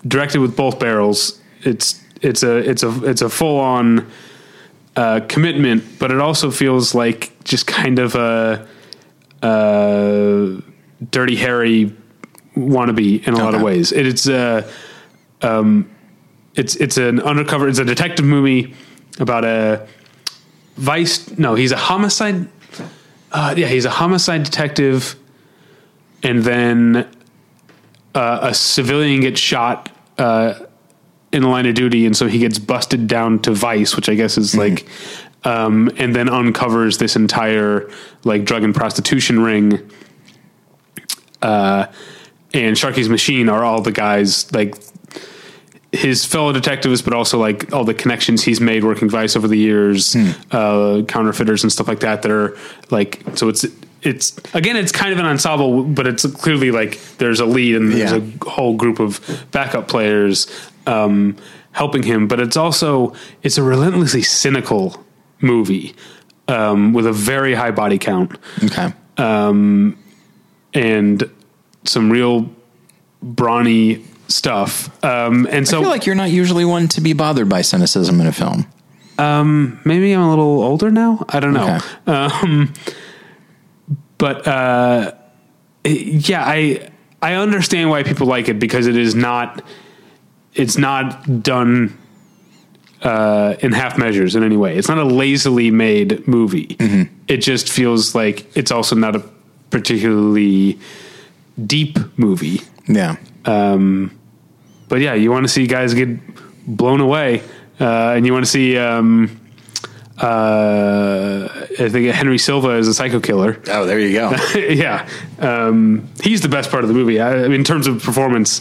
directed with both barrels. It's it's a it's a it's a full on uh, commitment, but it also feels like just kind of a uh, Dirty Harry wannabe in a lot of ways. It, it's uh, um, it's it's an undercover. It's a detective movie about a vice. No, he's a homicide. Uh, yeah, he's a homicide detective, and then uh, a civilian gets shot uh, in the line of duty, and so he gets busted down to Vice, which I guess is like um, and then uncovers this entire like drug and prostitution ring. Uh, and Sharky's machine are all the guys like his fellow detectives, but also like all the connections he's made working Vice over the years, uh, counterfeiters and stuff like that. That are like so it's it's again it's kind of an ensemble, but it's clearly like there's a lead and there's Yeah. a whole group of backup players um, helping him. But it's also it's a relentlessly cynical movie um, with a very high body count Okay. and some real brawny stuff. Um, and so I feel like you're not usually one to be bothered by cynicism in a film. maybe I'm a little older now. I don't know. Okay. Um, but uh, yeah, I I understand why people like it because it is not it's not done uh, in half measures in any way. It's not a lazily made movie. It just feels like it's also not a particularly deep movie. Yeah. But yeah, you want to see guys get blown away, uh, and you want to see. Um, uh, I think Henry Silva is a psycho killer. Oh, there you go. yeah, um, he's the best part of the movie. I, in terms of performance,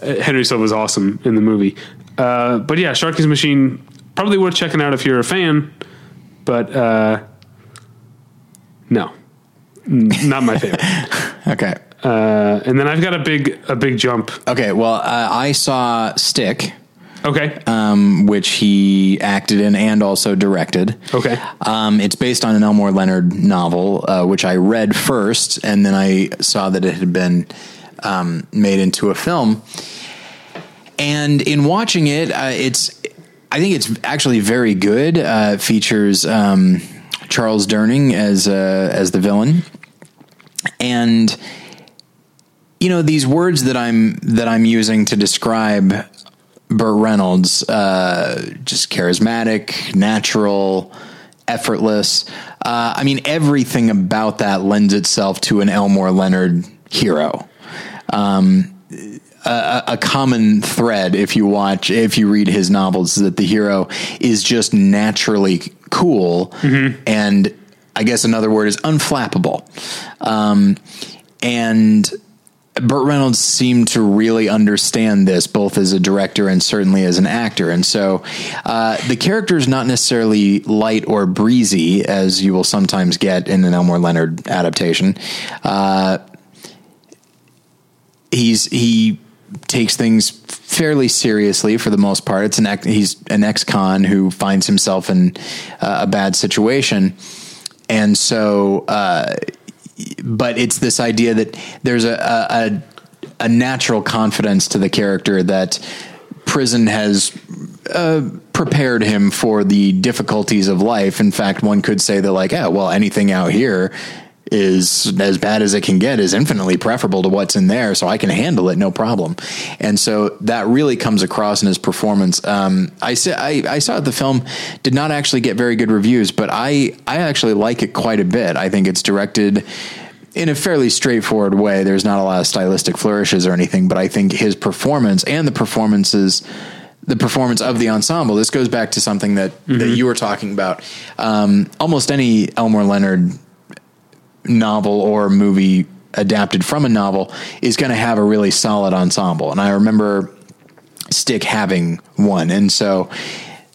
uh, Henry Silva is awesome in the movie. Uh, but yeah, Sharky's Machine probably worth checking out if you're a fan. But uh, no, N- not my favorite. okay. uh, and then I've got a big a big jump. Okay. Well, uh, I saw Stick, Okay, um, which he acted in and also directed. okay. Um, it's based on an Elmore Leonard novel, uh, which I read first, and then I saw that it had been um, made into a film. And in watching it, uh, it's I think it's actually very good. Uh, it features um, Charles Durning as uh, as the villain, and you know these words that I'm that I'm using to describe Burt Reynolds, uh, just charismatic, natural, effortless. Uh, I mean, everything about that lends itself to an Elmore Leonard hero. Um, a, a common thread, if you watch, if you read his novels, is that the hero is just naturally cool, and I guess another word is unflappable. Um, and Burt Reynolds seemed to really understand this, both as a director and certainly as an actor. And so uh, the character is not necessarily light or breezy, as you will sometimes get in an Elmore Leonard adaptation. Uh, he's he takes things fairly seriously for the most part. It's an ex, he's an ex-con who finds himself in uh, a bad situation, and so. But it's this idea that there's a, a a a natural confidence to the character that prison has uh, prepared him for the difficulties of life. In fact, one could say that like, yeah, well, anything out here is as bad as it can get is infinitely preferable to what's in there so i can handle it no problem and so that really comes across in his performance um, I, sa- I, I saw the film did not actually get very good reviews but i i actually like it quite a bit i think it's directed in a fairly straightforward way there's not a lot of stylistic flourishes or anything but i think his performance and the performances the performance of the ensemble. This goes back to something that, that you were talking about. Um, almost any Elmore Leonard novel or movie adapted from a novel is going to have a really solid ensemble. And I remember Stick having one. And so,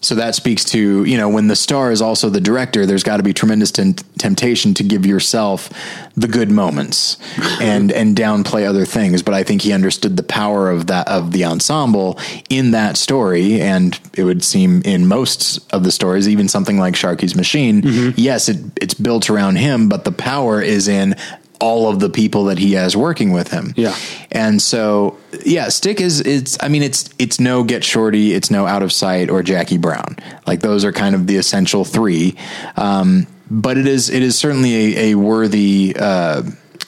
so that speaks to, you know, when the star is also the director, there's got to be tremendous tem- temptation to give yourself the good moments and, and downplay other things. But I think he understood the power of that, of the ensemble in that story. And it would seem in most of the stories, even something like Sharky's Machine, mm-hmm. yes, it, it's built around him, but the power is in all of the people that he has working with him. Yeah. And so, yeah, Stick is it's. I mean, it's it's no Get Shorty, it's no Out of Sight or Jackie Brown. Like those are kind of the essential three. Um, but it is it is certainly a, a worthy uh,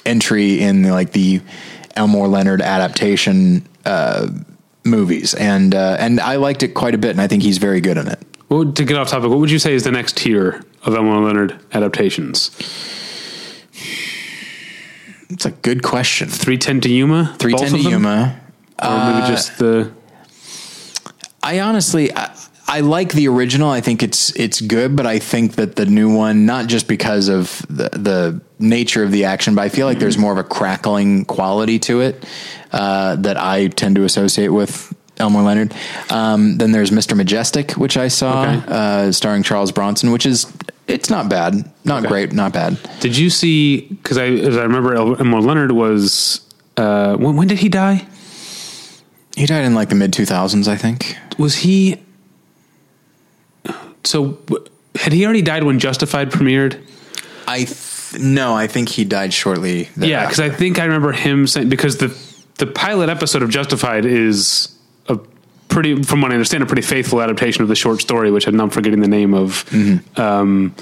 entry in like the Elmore Leonard adaptation uh, movies, and uh, and I liked it quite a bit, and I think he's very good in it. Well, to get off topic, what would you say is the next tier of Elmore Leonard adaptations? It's a good question. 310 to Yuma? Three ten to? Yuma. Or maybe just the. I honestly, I, I like the original. I think it's it's good, but I think that the new one, not just because of the, the nature of the action, but I feel like there's more of a crackling quality to it uh, that I tend to associate with Elmore Leonard. Um, then there's Mr. Majestyk, which I saw, Okay. uh, starring Charles Bronson, which is it's not bad, not Okay. great, not bad. Did you see? Because I, as I remember, Elmore Leonard was. Uh, when, when did he die? He died in like the mid 2000s, I think. Was he? So had he already died when Justified premiered? I th- no, I think he died shortly. Yeah, because I think I remember him saying because the the pilot episode of Justified is pretty, from what I understand, a pretty faithful adaptation of the short story, which I'm now forgetting the name of. Um,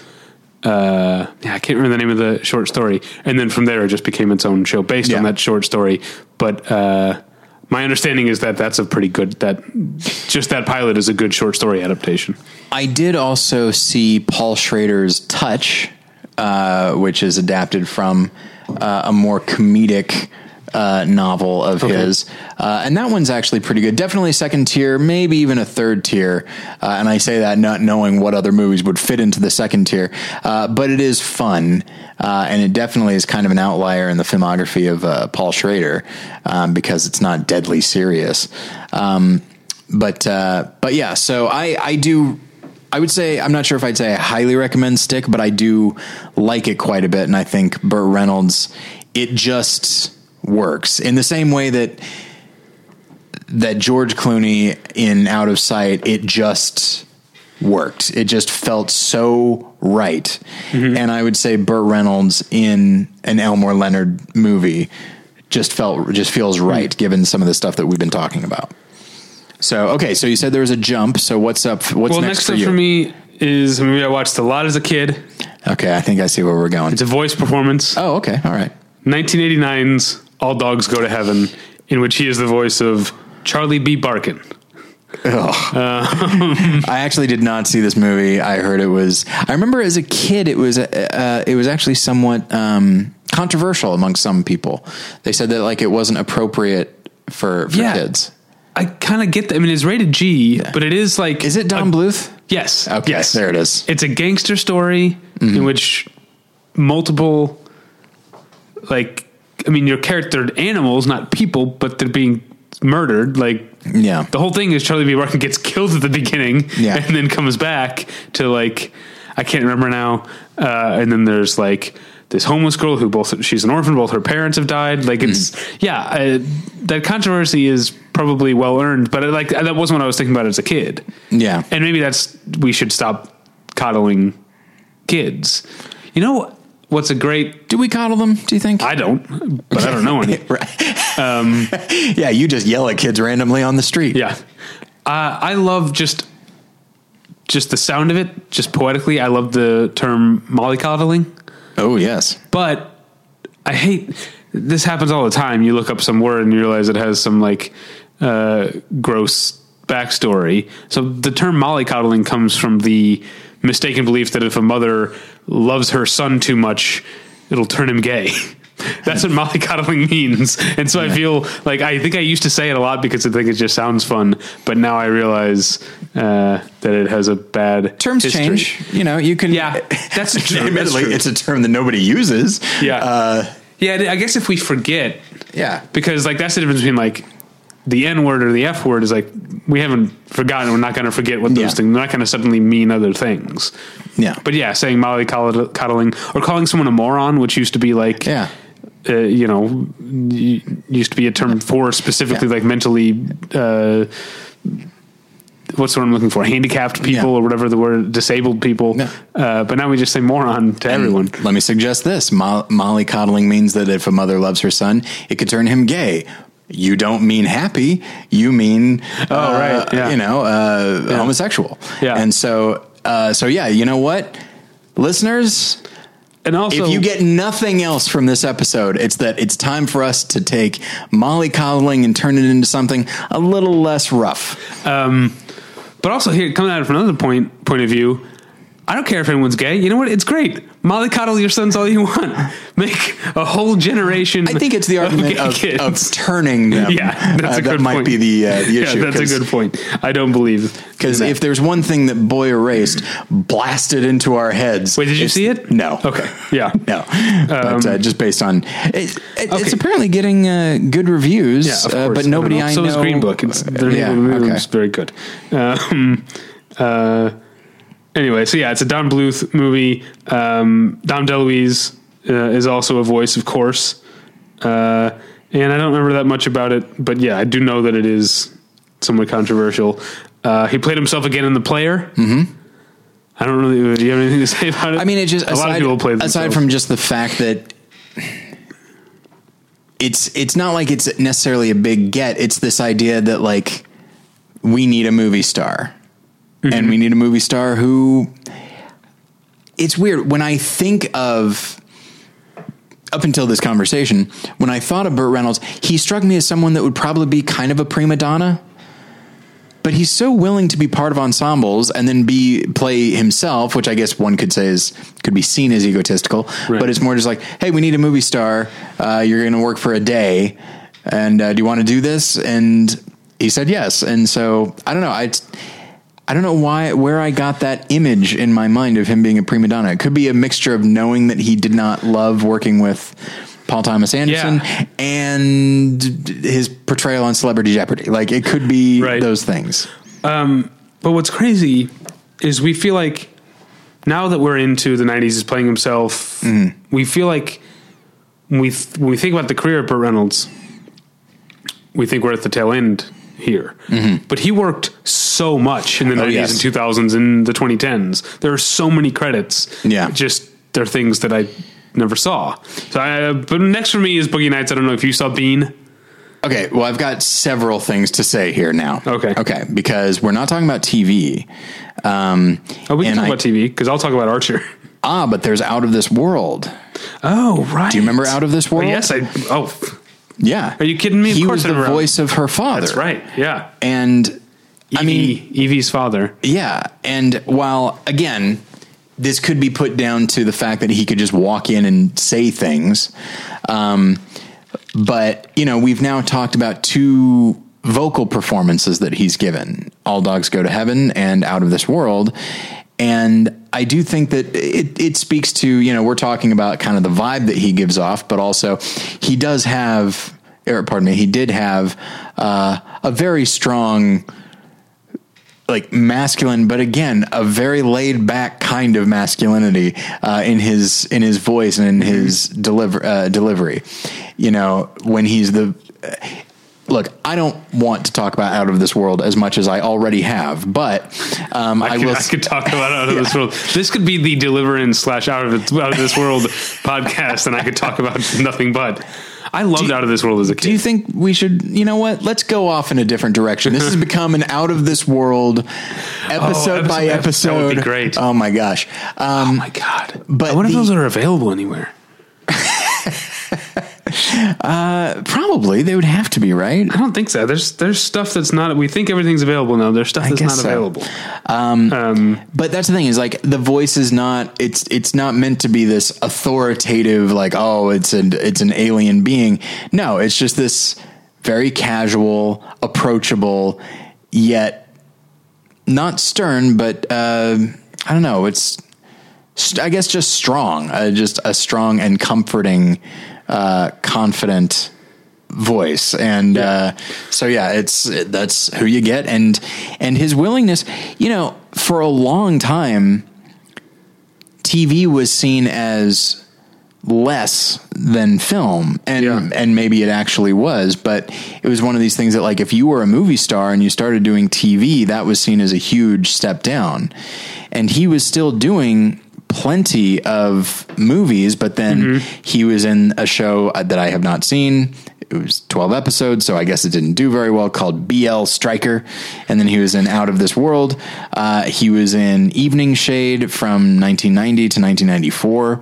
uh, yeah, I can't remember the name of the short story, and then from there it just became its own show based on that short story. But uh, my understanding is that that's a pretty good that just that pilot is a good short story adaptation. I did also see Paul Schrader's Touch, uh, which is adapted from uh, a more comedic uh, novel of his, uh, and that one's actually pretty good. Definitely second tier, maybe even a third tier. Uh, and I say that not knowing what other movies would fit into the second tier, uh, but it is fun, uh, and it definitely is kind of an outlier in the filmography of uh, Paul Schrader um, because it's not deadly serious. Um, but uh, but yeah, so I I do. I would say I'm not sure if I'd say I highly recommend Stick, but I do like it quite a bit, and I think Burt Reynolds it just works in the same way that that George Clooney in Out of Sight it just worked. It just felt so right, mm-hmm. and I would say Burt Reynolds in an Elmore Leonard movie just felt just feels hmm. right given some of the stuff that we've been talking about. So okay, so you said there was a jump. So what's up? What's well, next, next for up you? for me is a movie I watched a lot as a kid. Okay, I think I see where we're going. It's a voice performance. Oh, okay, all right. 1989's All Dogs Go to Heaven, in which he is the voice of Charlie B. Barkin. I actually did not see this movie. I heard it was. I remember as a kid, it was. Uh, it was actually somewhat um, controversial among some people. They said that like it wasn't appropriate for for Yeah. kids. I kind of get that. I mean, it's rated G, but it is like. Is it Don a- Bluth? Yes. Okay, Yes. there it is. It's a gangster story in which multiple, like, I mean, your character animals, not people, but they're being murdered. Like, Yeah. the whole thing is Charlie B. Barkin gets killed at the beginning Yeah. and then comes back to like I can't remember now. Uh, and then there's like this homeless girl who both she's an orphan, both her parents have died. Like it's yeah, uh, that controversy is probably well earned, but it, like that wasn't what I was thinking about as a kid. Yeah. And maybe that's we should stop coddling kids. You know what's a great Do we coddle them? Do you think? I don't, but I don't know any. yeah, you just yell at kids randomly on the street. Yeah. Uh, I love just just the sound of it, just poetically. I love the term mollycoddling, Oh yes. but I hate this happens all the time. You look up some word and you realize it has some like uh, gross backstory. So the term mollycoddling comes from the mistaken belief that if a mother loves her son too much, it'll turn him gay. That's what mollycoddling means. And so I feel like I think I used to say it a lot because I think it just sounds fun, but now I realize uh, that it has a bad Terms history. change. You know, you can. Yeah, that's true. That's Admittedly, true. it's a term that nobody uses. Yeah. Uh, Yeah, I guess if we forget, yeah. because like that's the difference between like the N word or the F word is like we haven't forgotten. We're not going to forget what those Yeah. things. They're not going to suddenly mean other things. Yeah. But yeah, saying molly coddling or calling someone a moron, which used to be like, Yeah. uh, you know, used to be a term for specifically Yeah. like mentally. Uh, What's the word I'm looking for? Handicapped people Yeah. or whatever the word, disabled people. Yeah. Uh, but now we just say moron to everyone. Let me suggest this: Mo- Molly coddling means that if a mother loves her son, it could turn him gay. You don't mean happy; you mean oh right, yeah. you know uh, homosexual. Yeah. and so uh, so yeah, you know what, listeners. And also, if you get nothing else from this episode, it's that it's time for us to take Molly coddling and turn it into something a little less rough. Um, But also here, coming at it from another point point of view, I don't care if anyone's gay. You know what? It's great. Mollycoddle your sons all you want. Make a whole generation. I think it's the argument of, kids. of turning them. yeah, that's Uh, a good that might point. be the uh, the yeah, issue. that's a good point. I don't believe Because if there's one thing that Boy Erased blasted into our heads, Wait, did you see it? No. Okay. Yeah. No, but uh, just based on it, it, it's apparently getting uh, good reviews, Yeah, of uh, but nobody I, know. know. So is Green Book. It's their yeah, okay. very good. Um, uh, anyway, so yeah, it's a Don Bluth movie. Um, Dom DeLuise uh, is also a voice, of course, uh, and I don't remember that much about it, but yeah, I do know that it is somewhat controversial. Uh, he played himself again in The Player. Mm-hmm. I don't really. Do you have anything to say about it? I mean, it just a lot of aside, people play aside from just the fact that it's it's not like it's necessarily a big get. It's this idea that like we need a movie star, Mm-hmm. and we need a movie star who. It's weird when I think of up until this conversation, when I thought of Burt Reynolds, he struck me as someone that would probably be kind of a prima donna. But he's so willing to be part of ensembles and then be play himself, which I guess one could say is could be seen as egotistical. Right. But it's more just like, hey, we need a movie star. Uh, you're going to work for a day, and uh, do you want to do this? And he said yes. And so I don't know. I I don't know why where I got that image in my mind of him being a prima donna. It could be a mixture of knowing that he did not love working with Paul Thomas Anderson Yeah. and his portrayal on Celebrity Jeopardy. Like it could be Right. those things. But what's crazy is we feel like now that we're into the 90s, he's playing himself. Mm-hmm. We feel like when we, th- when we think about the career of Burt Reynolds, we think we're at the tail end here. But he worked so much in the 90s Mm-hmm. Oh, yes. and 2000s and the 2010s. There are so many credits. Yeah. Just they're things that I never saw. So I, but next for me is Boogie Nights. I don't know if you saw Bean. Okay, well, I've got several things to say here now. Okay. okay, because we're not talking about TV. Um, Oh, we can talk I- about TV because I'll talk about Archer. Ah, but there's Out of This World. Oh, right. Do you remember Out of This World? Oh, yes, I. Oh, Yeah. Are you kidding me? Of He course was I the remember. voice of her father. that's right. Yeah. And I mean, Evie, Evie's father. Yeah, and while again, this could be put down to the fact that he could just walk in and say things, um, but you know, we've now talked about two vocal performances that he's given: "All Dogs Go to Heaven" and "Out of This World." And I do think that it, it speaks to, you know, we're talking about kind of the vibe that he gives off, but also he does have, or pardon me, he did have uh, a very strong like masculine, but again, a very laid back kind of masculinity uh, in his in his voice and in his deliver uh, delivery. You know, when he's the look, I don't want to talk about out of this world as much as I already have, but um, I, I, could, will. I could talk about out of this world. This could be the Deliverance slash out of it, out of this world podcast, and I could talk about nothing but. I loved out of this world as a kid. do you think we should? You know what? Let's go off in a different direction. This has become an out of this world episode by episode- episode. that would be great. Oh my gosh! Um, oh my god! but I wonder the- if those are available anywhere. Probably they would have to be right. I don't think so. There's there's stuff that's not. We think everything's available now. There's stuff that's not so. available. But that's the thing is like the voice is not it's it's not meant to be this authoritative like oh it's an it's an alien being. No, it's just this very casual, approachable, yet not stern, but uh, I don't know. It's I guess just strong, uh, just a strong and comforting, uh, confident voice. And uh so yeah it's that's who you get. And and his willingness you know for a long time tv was seen as less than film. And Yeah. and maybe it actually was but it was one of these things that like if you were a movie star and you started doing tv that was seen as a huge step down. And he was still doing plenty of movies but then he was in a show that i have not seen it was 12 episodes, so I guess it didn't do very well, called BL Stryker. And then he was in Out of This World. Uh, he was in Evening Shade from 1990 to 1994,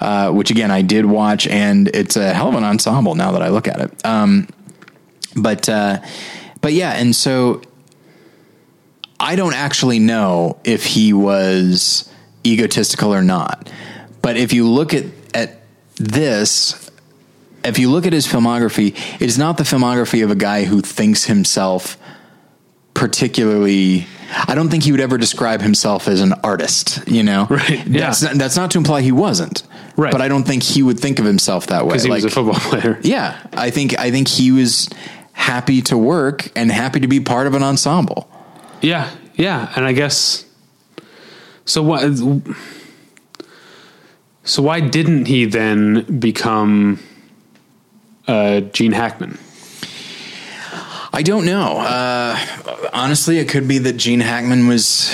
uh, which again, I did watch, and it's a hell of an ensemble now that I look at it. Um, but, uh, but yeah, and so I don't actually know if he was egotistical or not. But if you look at at this, if you look at his filmography, it is not the filmography of a guy who thinks himself particularly. I don't think he would ever describe himself as an artist. You know, Right, yeah. That's not, that's not to imply he wasn't. Right. But I don't think he would think of himself that way. because he was a football player. Yeah, I think I think he was happy to work and happy to be part of an ensemble. Yeah, yeah, and I guess so. What? So why didn't he then become uh, Gene Hackman? I don't know. Uh, honestly, it could be that Gene Hackman was.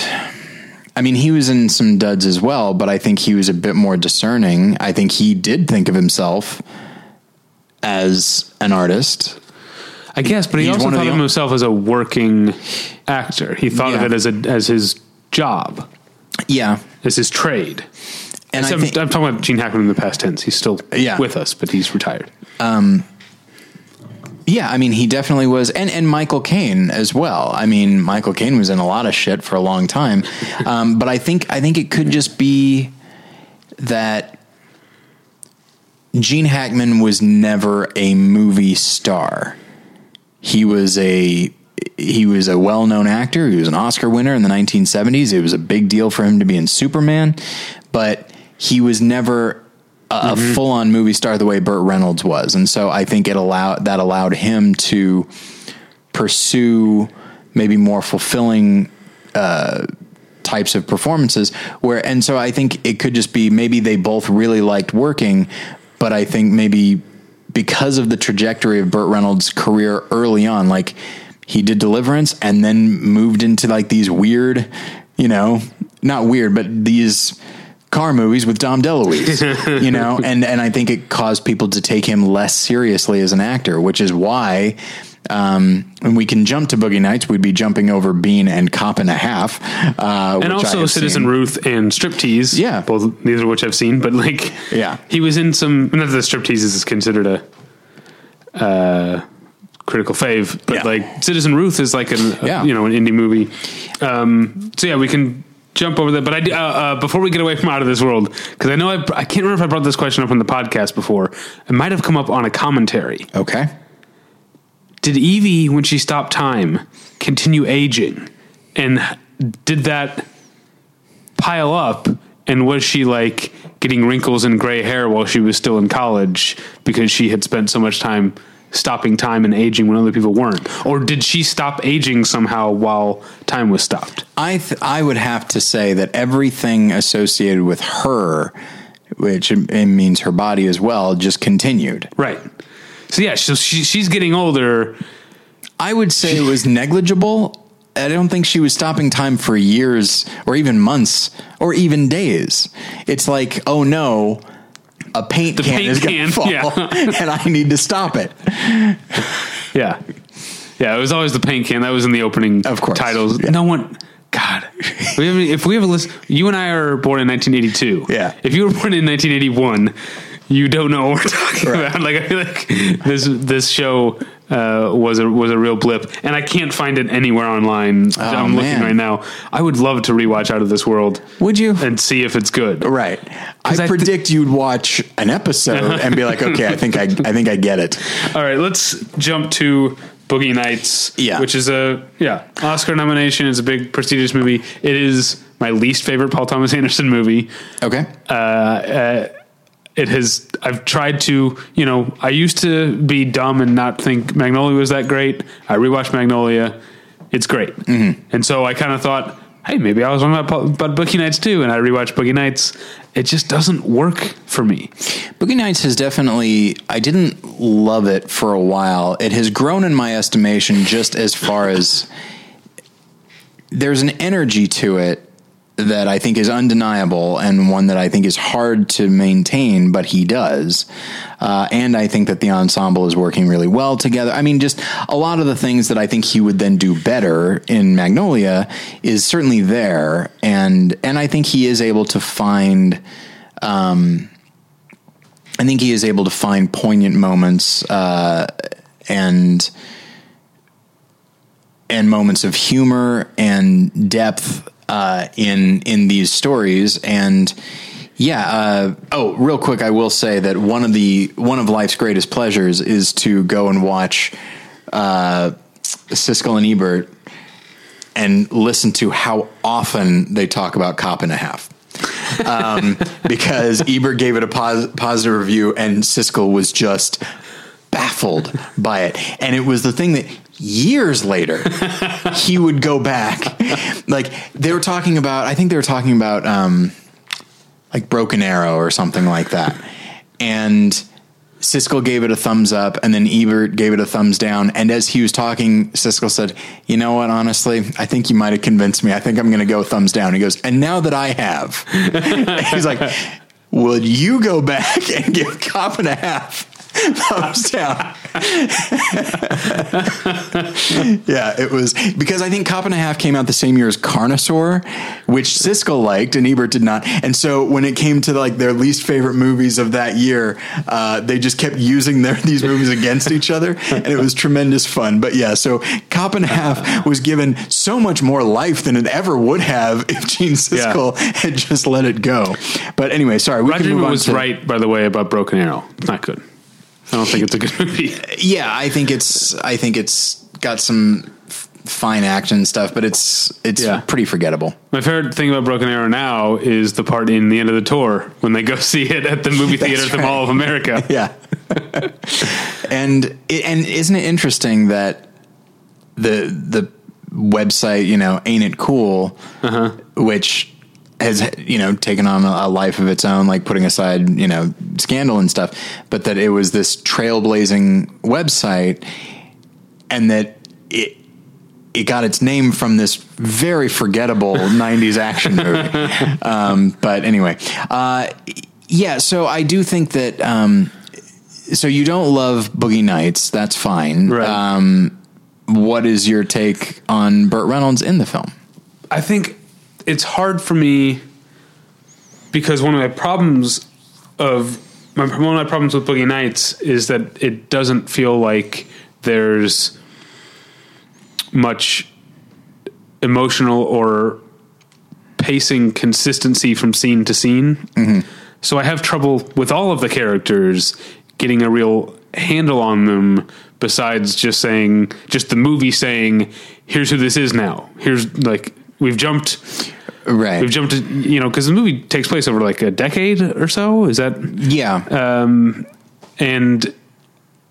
I mean, he was in some duds as well, but I think he was a bit more discerning. I think he did think of himself as an artist. I guess, but he He's also one of thought the of himself as a working actor. He thought Yeah. of it as a as his job, Yeah, This is trade. and So I I'm, think I'm talking about Gene Hackman in the past tense. He's still Yeah. with us, but he's retired. Yeah, I mean, he definitely was, and and Michael Caine as well. I mean, Michael Caine was in a lot of shit for a long time, um, but I think I think it could just be that Gene Hackman was never a movie star. He was a he was a well known actor. He was an Oscar winner in the 1970s. It was a big deal for him to be in Superman, but he was never a, a full on movie star the way Burt Reynolds was. And so I think it allowed that allowed him to pursue maybe more fulfilling uh, types of performances where and so I think it could just be maybe they both really liked working but I think maybe because of the trajectory of Burt Reynolds career early on like he did Deliverance and then moved into like these weird you know not weird but these car movies with Dom DeLuise you know and and I think it caused people to take him less seriously as an actor which is why um, and we can jump to Boogie Nights. We'd be jumping over Bean and Cop and a Half, uh, which and also Citizen seen. Ruth and Striptease. Yeah. both neither of which I've seen, but like, Yeah. he was in some. Not that Striptease is considered a uh, critical fave, but Yeah. like Citizen Ruth is like an a- Yeah. you know an indie movie. Um, so yeah, we can jump over that. But I do- uh, uh, before we get away from out of this world, because I know I, I can't remember if I brought this question up on the podcast before. It might have come up on a commentary. Okay. Did Evie, when she stopped time, continue aging? And did that pile up? And was she like getting wrinkles and gray hair while she was still in college because she had spent so much time stopping time and aging when other people weren't? Or did she stop aging somehow while time was stopped? I th- I would have to say that everything associated with her, which it, means her body as well, just continued. Right. So yeah, so she, she's getting older. I would say it was negligible. I don't think she was stopping time for years or even months or even days. It's like, oh no, a paint The can paint is going to fall yeah. and I need to stop it. Yeah. Yeah, it was always the paint can. That was in the opening Of course. titles. Yeah. No one God. If we have, if we have a list you and I are born in 1982. Yeah. If you were born in 1981, you don't know what we're talking Right. about. Like I feel like this this show uh, was a was a real blip, and I can't find it anywhere online. I'm looking Oh, man. right now. I would love to rewatch Out of This World Would you? and see if it's good. Right. I I th- predict you'd watch an episode and be like, okay, I think I, I think I get it. All right, let's jump to Boogie Nights, Yeah. which is a yeah Oscar nomination. It's a big prestigious movie. It is my least favorite Paul Thomas Anderson movie. Okay. It has. I've tried to. You know, I used to be dumb and not think Magnolia was that great. I rewatched Magnolia. It's great, mm-hmm. and so I kind of thought, hey, maybe I was wrong about, about Boogie Nights too. And I rewatched Boogie Nights. It just doesn't work for me. Boogie Nights has definitely, I didn't love it for a while. It has grown in my estimation just as far as there's an energy to it that I think is undeniable and one that I think is hard to maintain, but he does. Uh, and I think that the ensemble is working really well together. I mean, just a lot of the things that I think he would then do better in Magnolia is certainly there. And, and I think he is able to find, I think he is able to find poignant moments uh, and and moments of humor and depth uh, in in these stories and. Yeah. Uh, oh, real quick, I will say that one of the one of life's greatest pleasures is to go and watch uh, Siskel and Ebert and listen to how often they talk about Cop and a Half. Um, because Ebert gave it a pos- positive review and Siskel was just baffled by it. And it was the thing that years later he would go back. Like they were talking about, I think they were talking about um, like Broken Arrow or something like that. And Siskel gave it a thumbs up, and then Ebert gave it a thumbs down. And as he was talking, Siskel said, "You know what? Honestly, I think you might have convinced me. I think I'm going to go thumbs down." He goes, "And now that I have," he's like, "Would you go back and give Cop and a Half thumbs down?" yeah, it was because I think Cop and a Half came out the same year as Carnosaur, which Siskel liked and Ebert did not. And so when it came to like their least favorite movies of that year, uh, they just kept using their these movies against each other, and it was tremendous fun. But yeah, so Cop and a Half was given so much more life than it ever would have if Gene Siskel had just let it go. But anyway, sorry, we Roger can move on was to- right, by the way, about Broken Arrow. It's not good. I don't think it's a good movie. Yeah, I think it's I think it's got some f- fine action stuff, but it's it's Yeah. pretty forgettable. My favorite thing about Broken Arrow now is the part in the end of the tour when they go see it at the movie theater at the right. Mall of America. Yeah. and it, and isn't it interesting that the the website, you know, ain't it cool, uh-huh. which has you know taken on a, life of its own, like putting aside you know scandal and stuff, but that it was this trailblazing website, and that it it got its name from this very forgettable 90s action movie. Um, but anyway, uh, yeah, so I do think that. Um, so you don't love Boogie Nights. That's fine. Right. Um, what is your take on Burt Reynolds in the film? I think it's hard for me because one of my problems of my, one of my problems with Boogie Nights is that it doesn't feel like there's much emotional or pacing consistency from scene to scene. Mm-hmm. So I have trouble with all of the characters getting a real handle on them besides just saying just the movie saying here's who this is now. Here's like we've jumped Right. we've jumped to, you know cuz the movie takes place over like a decade or so. Is that yeah. and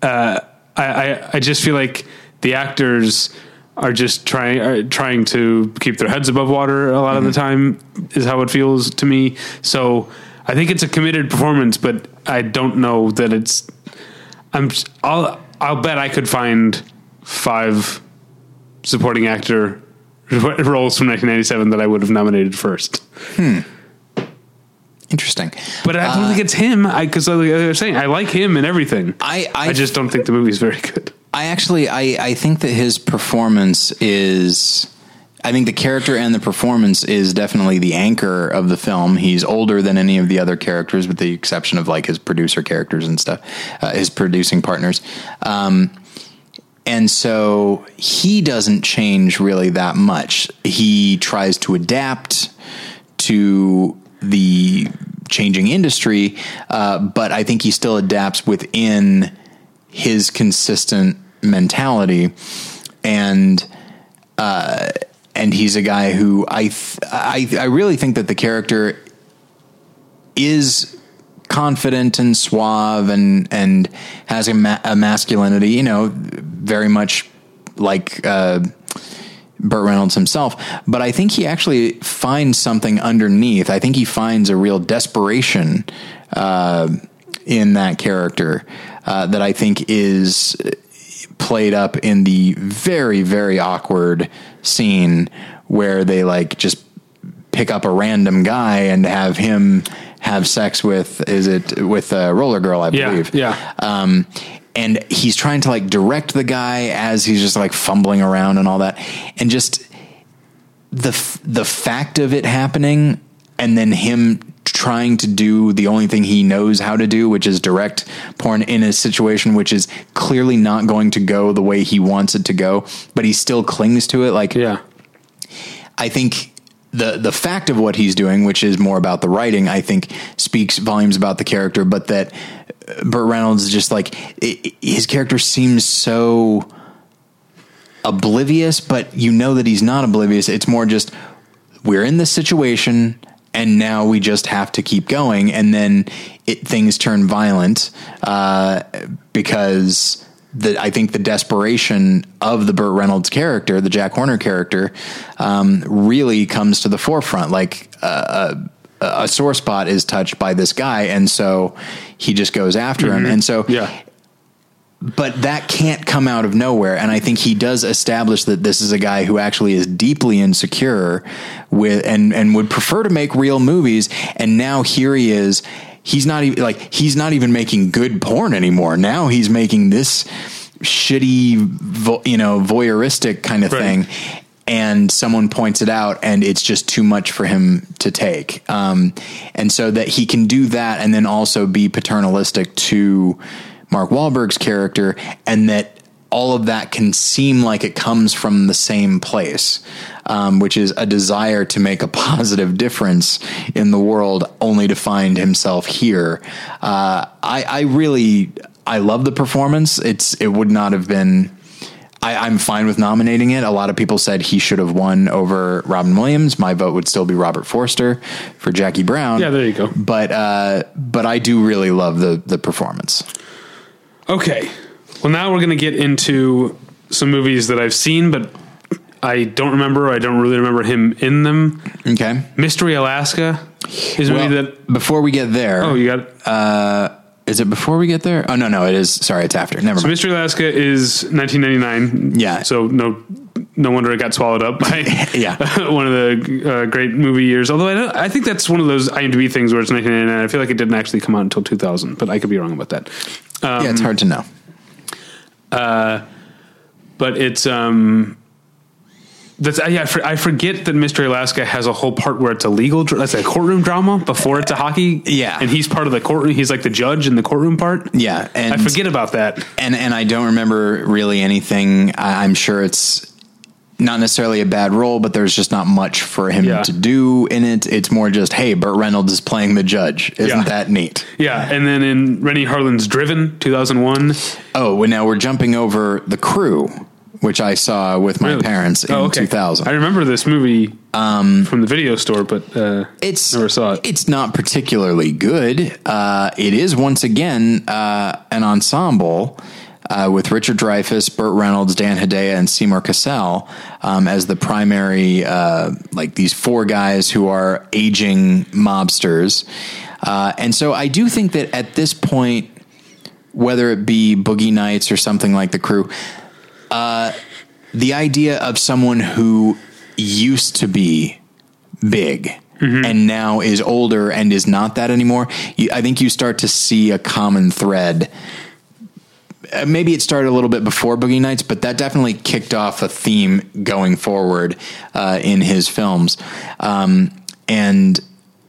uh, I, I I just feel like the actors are just trying are trying to keep their heads above water a lot of the time is how it feels to me. So I think it's a committed performance, but I don't know that it's. I'm. I'll. I'll bet I could find five supporting actor roles from 1997 that I would have nominated first. Interesting. But I don't think it's him. I because like I was saying, I like him and everything. I, I, I just don't think the movie's very good. I actually I, I think that his performance is I think the character and the performance is definitely the anchor of the film. He's older than any of the other characters, with the exception of like his producer characters and stuff, uh, his producing partners. Um, and so he doesn't change really that much. He tries to adapt to the changing industry, uh, but I think he still adapts within his consistent mentality and uh, and he's a guy who I, th- I I really think that the character is confident and suave and and has a, ma- a masculinity you know very much like uh, Burt Reynolds himself, but I think he actually finds something underneath. I think he finds a real desperation uh, in that character uh, that I think is played up in the very very awkward scene where they like just pick up a random guy and have him have sex with is it with a roller girl I Yeah, believe yeah. um, and he's trying to like direct the guy as he's just like fumbling around and all that, and just the f- the fact of it happening, and then him trying to do the only thing he knows how to do, which is direct porn in a situation which is clearly not going to go the way he wants it to go, but he still clings to it. Like Yeah. I think the the fact of what he's doing, which is more about the writing, I think speaks volumes about the character. But that uh, Burt Reynolds is just like i his character seems so oblivious, but you know that he's not oblivious. It's more just we're in this situation and now we just have to keep going and then it, things turn violent uh, because the, I think the desperation of the Burt Reynolds character, the Jack Horner character, um, really comes to the forefront. Like uh, a, a sore spot is touched by this guy, and so he just goes after him. And so, Yeah. but that can't come out of nowhere. And I think he does establish that this is a guy who actually is deeply insecure with and and would prefer to make real movies. And now here he is. He's not even like he's not even making good porn anymore. Now he's making this shitty, vo, you know, voyeuristic kind of Right. thing. And someone points it out, and it's just too much for him to take. Um, and so that he can do that, and then also be paternalistic to Mark Wahlberg's character, and that all of that can seem like it comes from the same place, um, which is a desire to make a positive difference in the world, only to find himself here. Uh, I, I really, I love the performance. It's, it would not have been. I, I'm fine with nominating it. A lot of people said he should have won over Robin Williams. My vote would still be Robert Forster for Jackie Brown. Yeah, there you go. But uh, but I do really love the the performance. Okay. Well, now we're going to get into some movies that I've seen, but I don't remember. I don't really remember him in them. Okay. Mystery Alaska is a Well, movie that. before we get there, Oh, you got uh is it before we get there? Oh no, no, it is. Sorry, it's after. Never So mind. Mystery Alaska is 1999. Yeah. So no, no wonder it got swallowed up by Yeah. one of the uh, great movie years. Although I, don't, I think that's one of those IMDb things where it's 1999. I feel like it didn't actually come out until 2000, but I could be wrong about that. yeah, it's hard to know. But it's um. That's uh, yeah. I for- I forget that Mystery Alaska has a whole part where it's a legal. That's a courtroom drama before it's a hockey. Yeah. and he's part of the courtroom. He's like the judge in the courtroom part. Yeah, and I forget about that. and and I don't remember really anything. I, I'm sure it's not necessarily a bad role, but there's just not much for him Yeah. to do in it. It's more just, hey, Burt Reynolds is playing the judge. Isn't Yeah. that neat? Yeah, and then in Renny Harlin's Driven, 2001. Oh, well, now we're jumping over the crew, which I saw with my Really? parents in Oh, okay. 2000. I remember this movie um, from the video store, but uh, it's never saw it. It's not particularly good. Uh, it is once again uh, an ensemble uh, with Richard Dreyfuss, Burt Reynolds, Dan Hedaya, and Seymour Cassel um, as the primary, uh, like these four guys who are aging mobsters. Uh, and so I do think that at this point, whether it be Boogie Nights or something like the crew, uh, the idea of someone who used to be big and now is older and is not that anymore, you, I think you start to see a common thread. Uh, Maybe it started a little bit before Boogie Nights, but that definitely kicked off a theme going forward uh, in his films. Um, and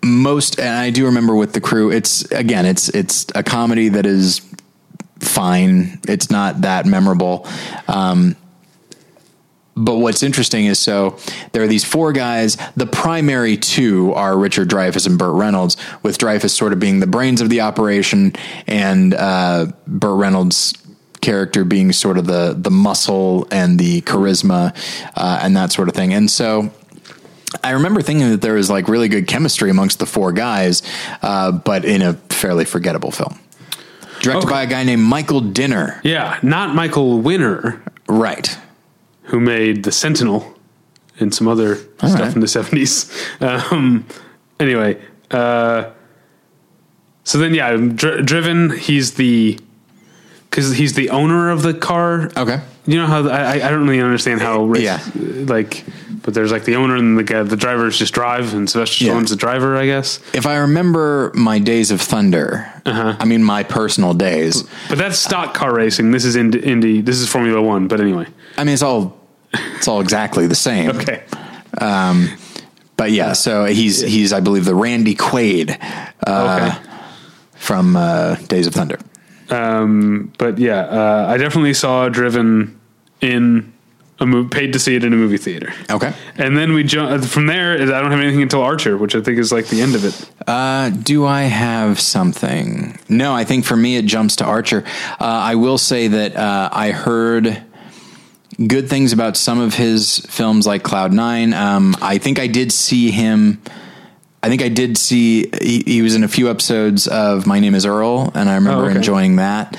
most, and I do remember with the crew, it's again, it's it's a comedy that is fine. It's not that memorable. Um, but what's interesting is so there are these four guys. The primary two are Richard Dreyfuss and Burt Reynolds, with Dreyfuss sort of being the brains of the operation, and uh, Burt Reynolds' character being sort of the the muscle and the charisma uh, and that sort of thing. And so I remember thinking that there was like really good chemistry amongst the four guys, uh, but in a fairly forgettable film. Directed Okay. by a guy named Michael Dinner. yeah, not Michael Winner, Right. who made The Sentinel and some other stuff right. in the 70s. Um, anyway, uh, so then, yeah, dr- Driven, he's the. Because he's the owner of the car. Okay. You know how I, I don't really understand how rich, Yeah. like, but there's like the owner and the guy, the drivers just drive, and Sylvester Yeah. Stallone's the driver, I guess. If I remember my days of thunder, Uh-huh. I mean my personal days. But that's stock car racing. This is Indy. Indy this is Formula One. But anyway, I mean it's all it's all exactly the same. okay. Um, But yeah, so he's he's I believe the Randy Quaid uh, okay. from uh, Days of Thunder. Um, but yeah, uh, I definitely saw Driven in a movie, paid to see it in a movie theater. Okay. And then we jump from there. I don't have anything until Archer, which I think is like the end of it. Uh, do I have something? No, I think for me it jumps to Archer. Uh, I will say that uh, I heard good things about some of his films, like Cloud Nine. Um, I think I did see him. I think I did see he, he was in a few episodes of My Name Is Earl, and I remember Oh, okay. enjoying that.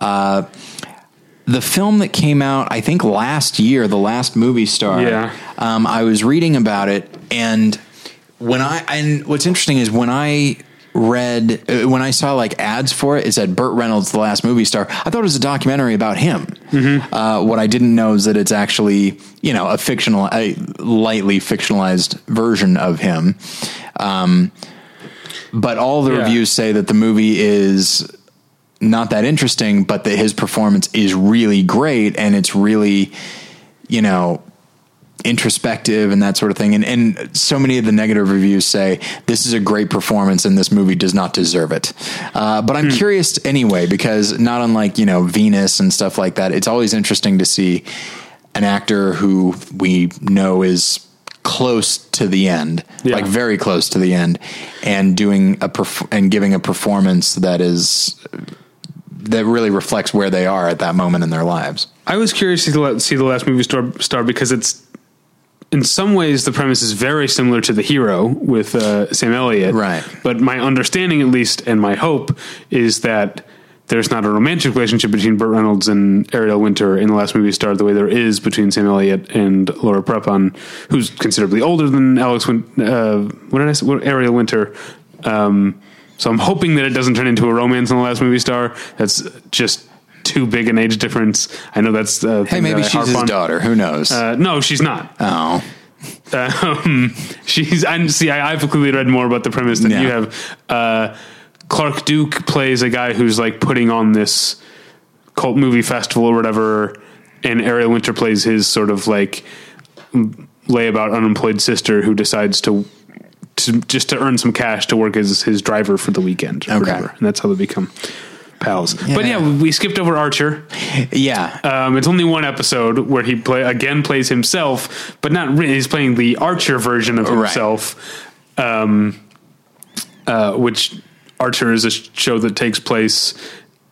Uh, the film that came out, I think last year, the last movie star. Yeah. Um, I was reading about it, and when I and what's interesting is when I read uh, when I saw like ads for it, it said Burt Reynolds, the last movie star. I thought it was a documentary about him. Uh, what I didn't know is that it's actually you know a fictional, a lightly fictionalized version of him. Um, but all the Yeah. reviews say that the movie is not that interesting, but that his performance is really great and it's really, you know, introspective and that sort of thing. And, and so many of the negative reviews say this is a great performance and this movie does not deserve it. Uh, but I'm curious anyway, because not unlike, you know, Venus and stuff like that, it's always interesting to see an actor who we know is close to the end, Yeah. like very close to the end and doing a, perf- and giving a performance that is, that really reflects where they are at that moment in their lives. I was curious to see the- last movie star, star because it's in some ways the premise is very similar to the hero with uh, Sam Elliott, Right. But my understanding, at least, and my hope is that there's not a romantic relationship between Burt Reynolds and Ariel Winter in the last movie star the way there is between Sam Elliott and Laura Prepon, who's considerably older than Alex. Win- uh, what did I say? What, Ariel Winter. Um, so I'm hoping that it doesn't turn into a romance in the last movie star. That's just too big an age difference. I know that's uh, Hey, maybe she's his daughter. Who knows? Uh, no, she's not. oh, Um, she's. I see. I, I've clearly read more about the premise than you have. Clark Duke plays a guy who's like putting on this cult movie festival or whatever, and Ariel Winter plays his sort of like layabout unemployed sister who decides to. To, just to earn some cash to work as his driver for the weekend or Okay. whatever. And that's how they become pals. But Yeah. yeah, we skipped over Archer. yeah. Um, it's only one episode where he play again plays himself, but not really. He's playing the Archer version of Right. himself, um, uh, which Archer is a show that takes place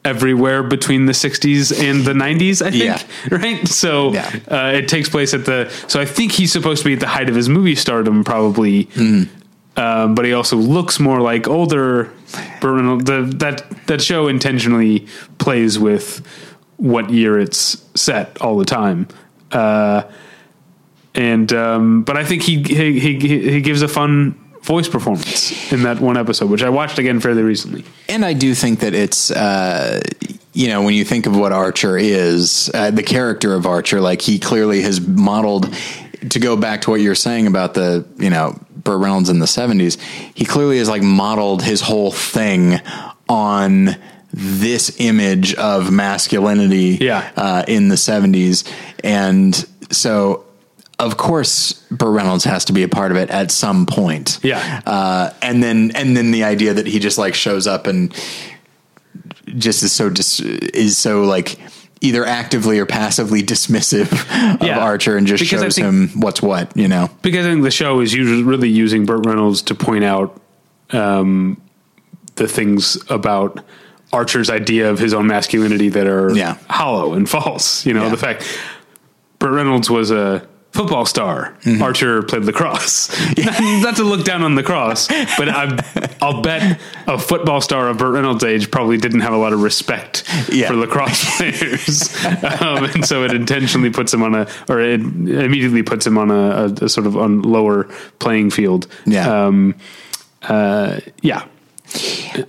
everywhere between the 60s and the 90s. I think Yeah. right. So Yeah. uh, it takes place at the. So I think he's supposed to be at the height of his movie stardom, probably. Mm-hmm. Um, but he also looks more like older. Burt The, that that show intentionally plays with what year it's set all the time. Uh, and um, but I think he, he he he gives a fun voice performance in that one episode, which I watched again fairly recently. and I do think that it's, uh, you know, when you think of what Archer is, uh, the character of Archer, like he clearly has modeled. To go back to what you're saying about the, you know, Burt Reynolds in the '70s, he clearly has like modeled his whole thing on this image of masculinity Yeah. uh, in the 70s. And so, of course, Burt Reynolds has to be a part of it at some point. Yeah. Uh, and then, and then the idea that he just like shows up and just is so, dis- is so like, Either actively or passively dismissive of Yeah. Archer and just Because shows think- him what's what, you know? because I think the show is usually really using Burt Reynolds to point out um, the things about Archer's idea of his own masculinity that are Yeah. hollow and false. You know, Yeah. the fact Burt Reynolds was a football star. Mm-hmm. Archer played lacrosse. not, not to look down on lacrosse, but I, I'll bet a football star of Burt Reynolds' age probably didn't have a lot of respect Yeah. for lacrosse players, um, and so it intentionally puts him on a, or it immediately puts him on a, a, a sort of on lower playing field. Yeah. Um, uh, yeah.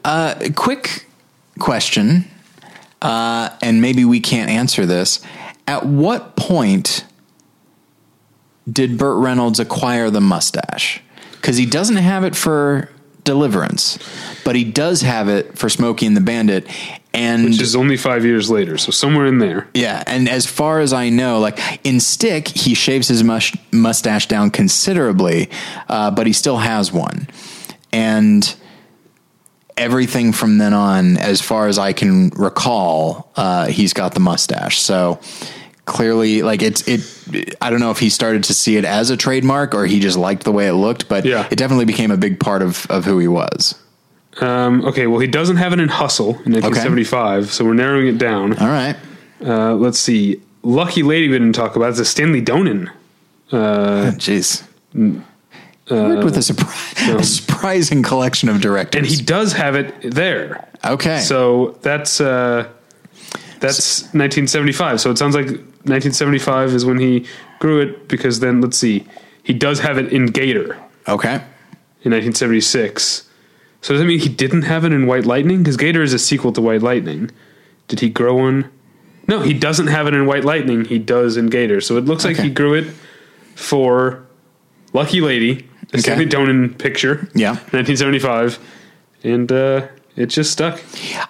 A quick question, uh, and maybe we can't answer this. At what point did Burt Reynolds acquire the mustache? Because he doesn't have it for Deliverance, but he does have it for Smokey and the Bandit. And Which is only five years later, so somewhere in there. yeah, and as far as I know, like in Stick, he shaves his mush- mustache down considerably, uh, but he still has one. And everything from then on, as far as I can recall, uh, he's got the mustache. So clearly like it's it i don't know if he started to see it as a trademark or he just liked the way it looked but Yeah. it definitely became a big part of of who he was Um, okay, well, he doesn't have it in Hustle in 1975, so we're narrowing it down. all right Uh, let's see. Lucky Lady we didn't talk about. It's a Stanley Donen. Uh jeez He worked with a, surpri- a surprising collection of directors And he does have it there. okay So that's uh, that's 1975. So it sounds like 1975 is when he grew it because then let's see, he does have it in Gator okay in 1976. So does that mean he didn't have it in White Lightning? Because Gator is a sequel to White Lightning. Did he grow one? No, he doesn't have it in White Lightning. He does in Gator. So it looks like Okay. he grew it for Lucky Lady, the Stanley Donen picture. Yeah. 1975. And uh, it just stuck.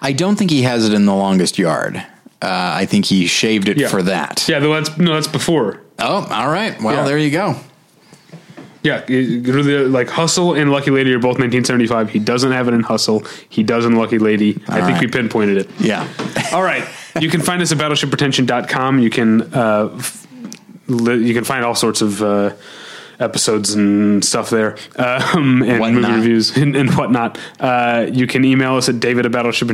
i don't think he has it in the longest yard uh, i think he shaved it Yeah. for that Yeah, that's no, that's before. oh all right well Yeah. there you go Yeah, really, like Hustle and Lucky Lady are both 1975. He doesn't have it in Hustle. He does in Lucky Lady. I think we pinpointed it. yeah All right. You can find us at battleshippretension.com. You can uh, f- you can find all sorts of uh, episodes and stuff there, um, and Whatnot. movie reviews and, and whatnot. Uh, you can email us at david at battleship.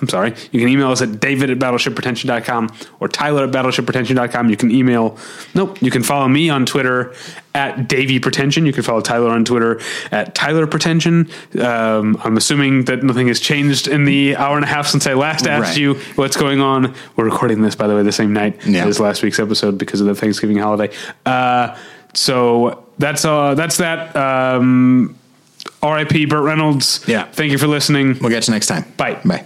I'm sorry. You can email us at david at battleshippretension.com or tyler at battleshippretension.com. You can email, nope, you can follow me on Twitter at Davy Pretension. You can follow Tyler on Twitter at Tyler Pretension. Um, I'm assuming that nothing has changed in the hour and a half since I last asked Right. you what's going on. We're recording this, by the way, the same night Yeah. as last week's episode because of the Thanksgiving holiday. Uh, so that's uh, that's that. Um, R.I.P. Burt Reynolds. Yeah. Thank you for listening. we'll catch you next time Bye. bye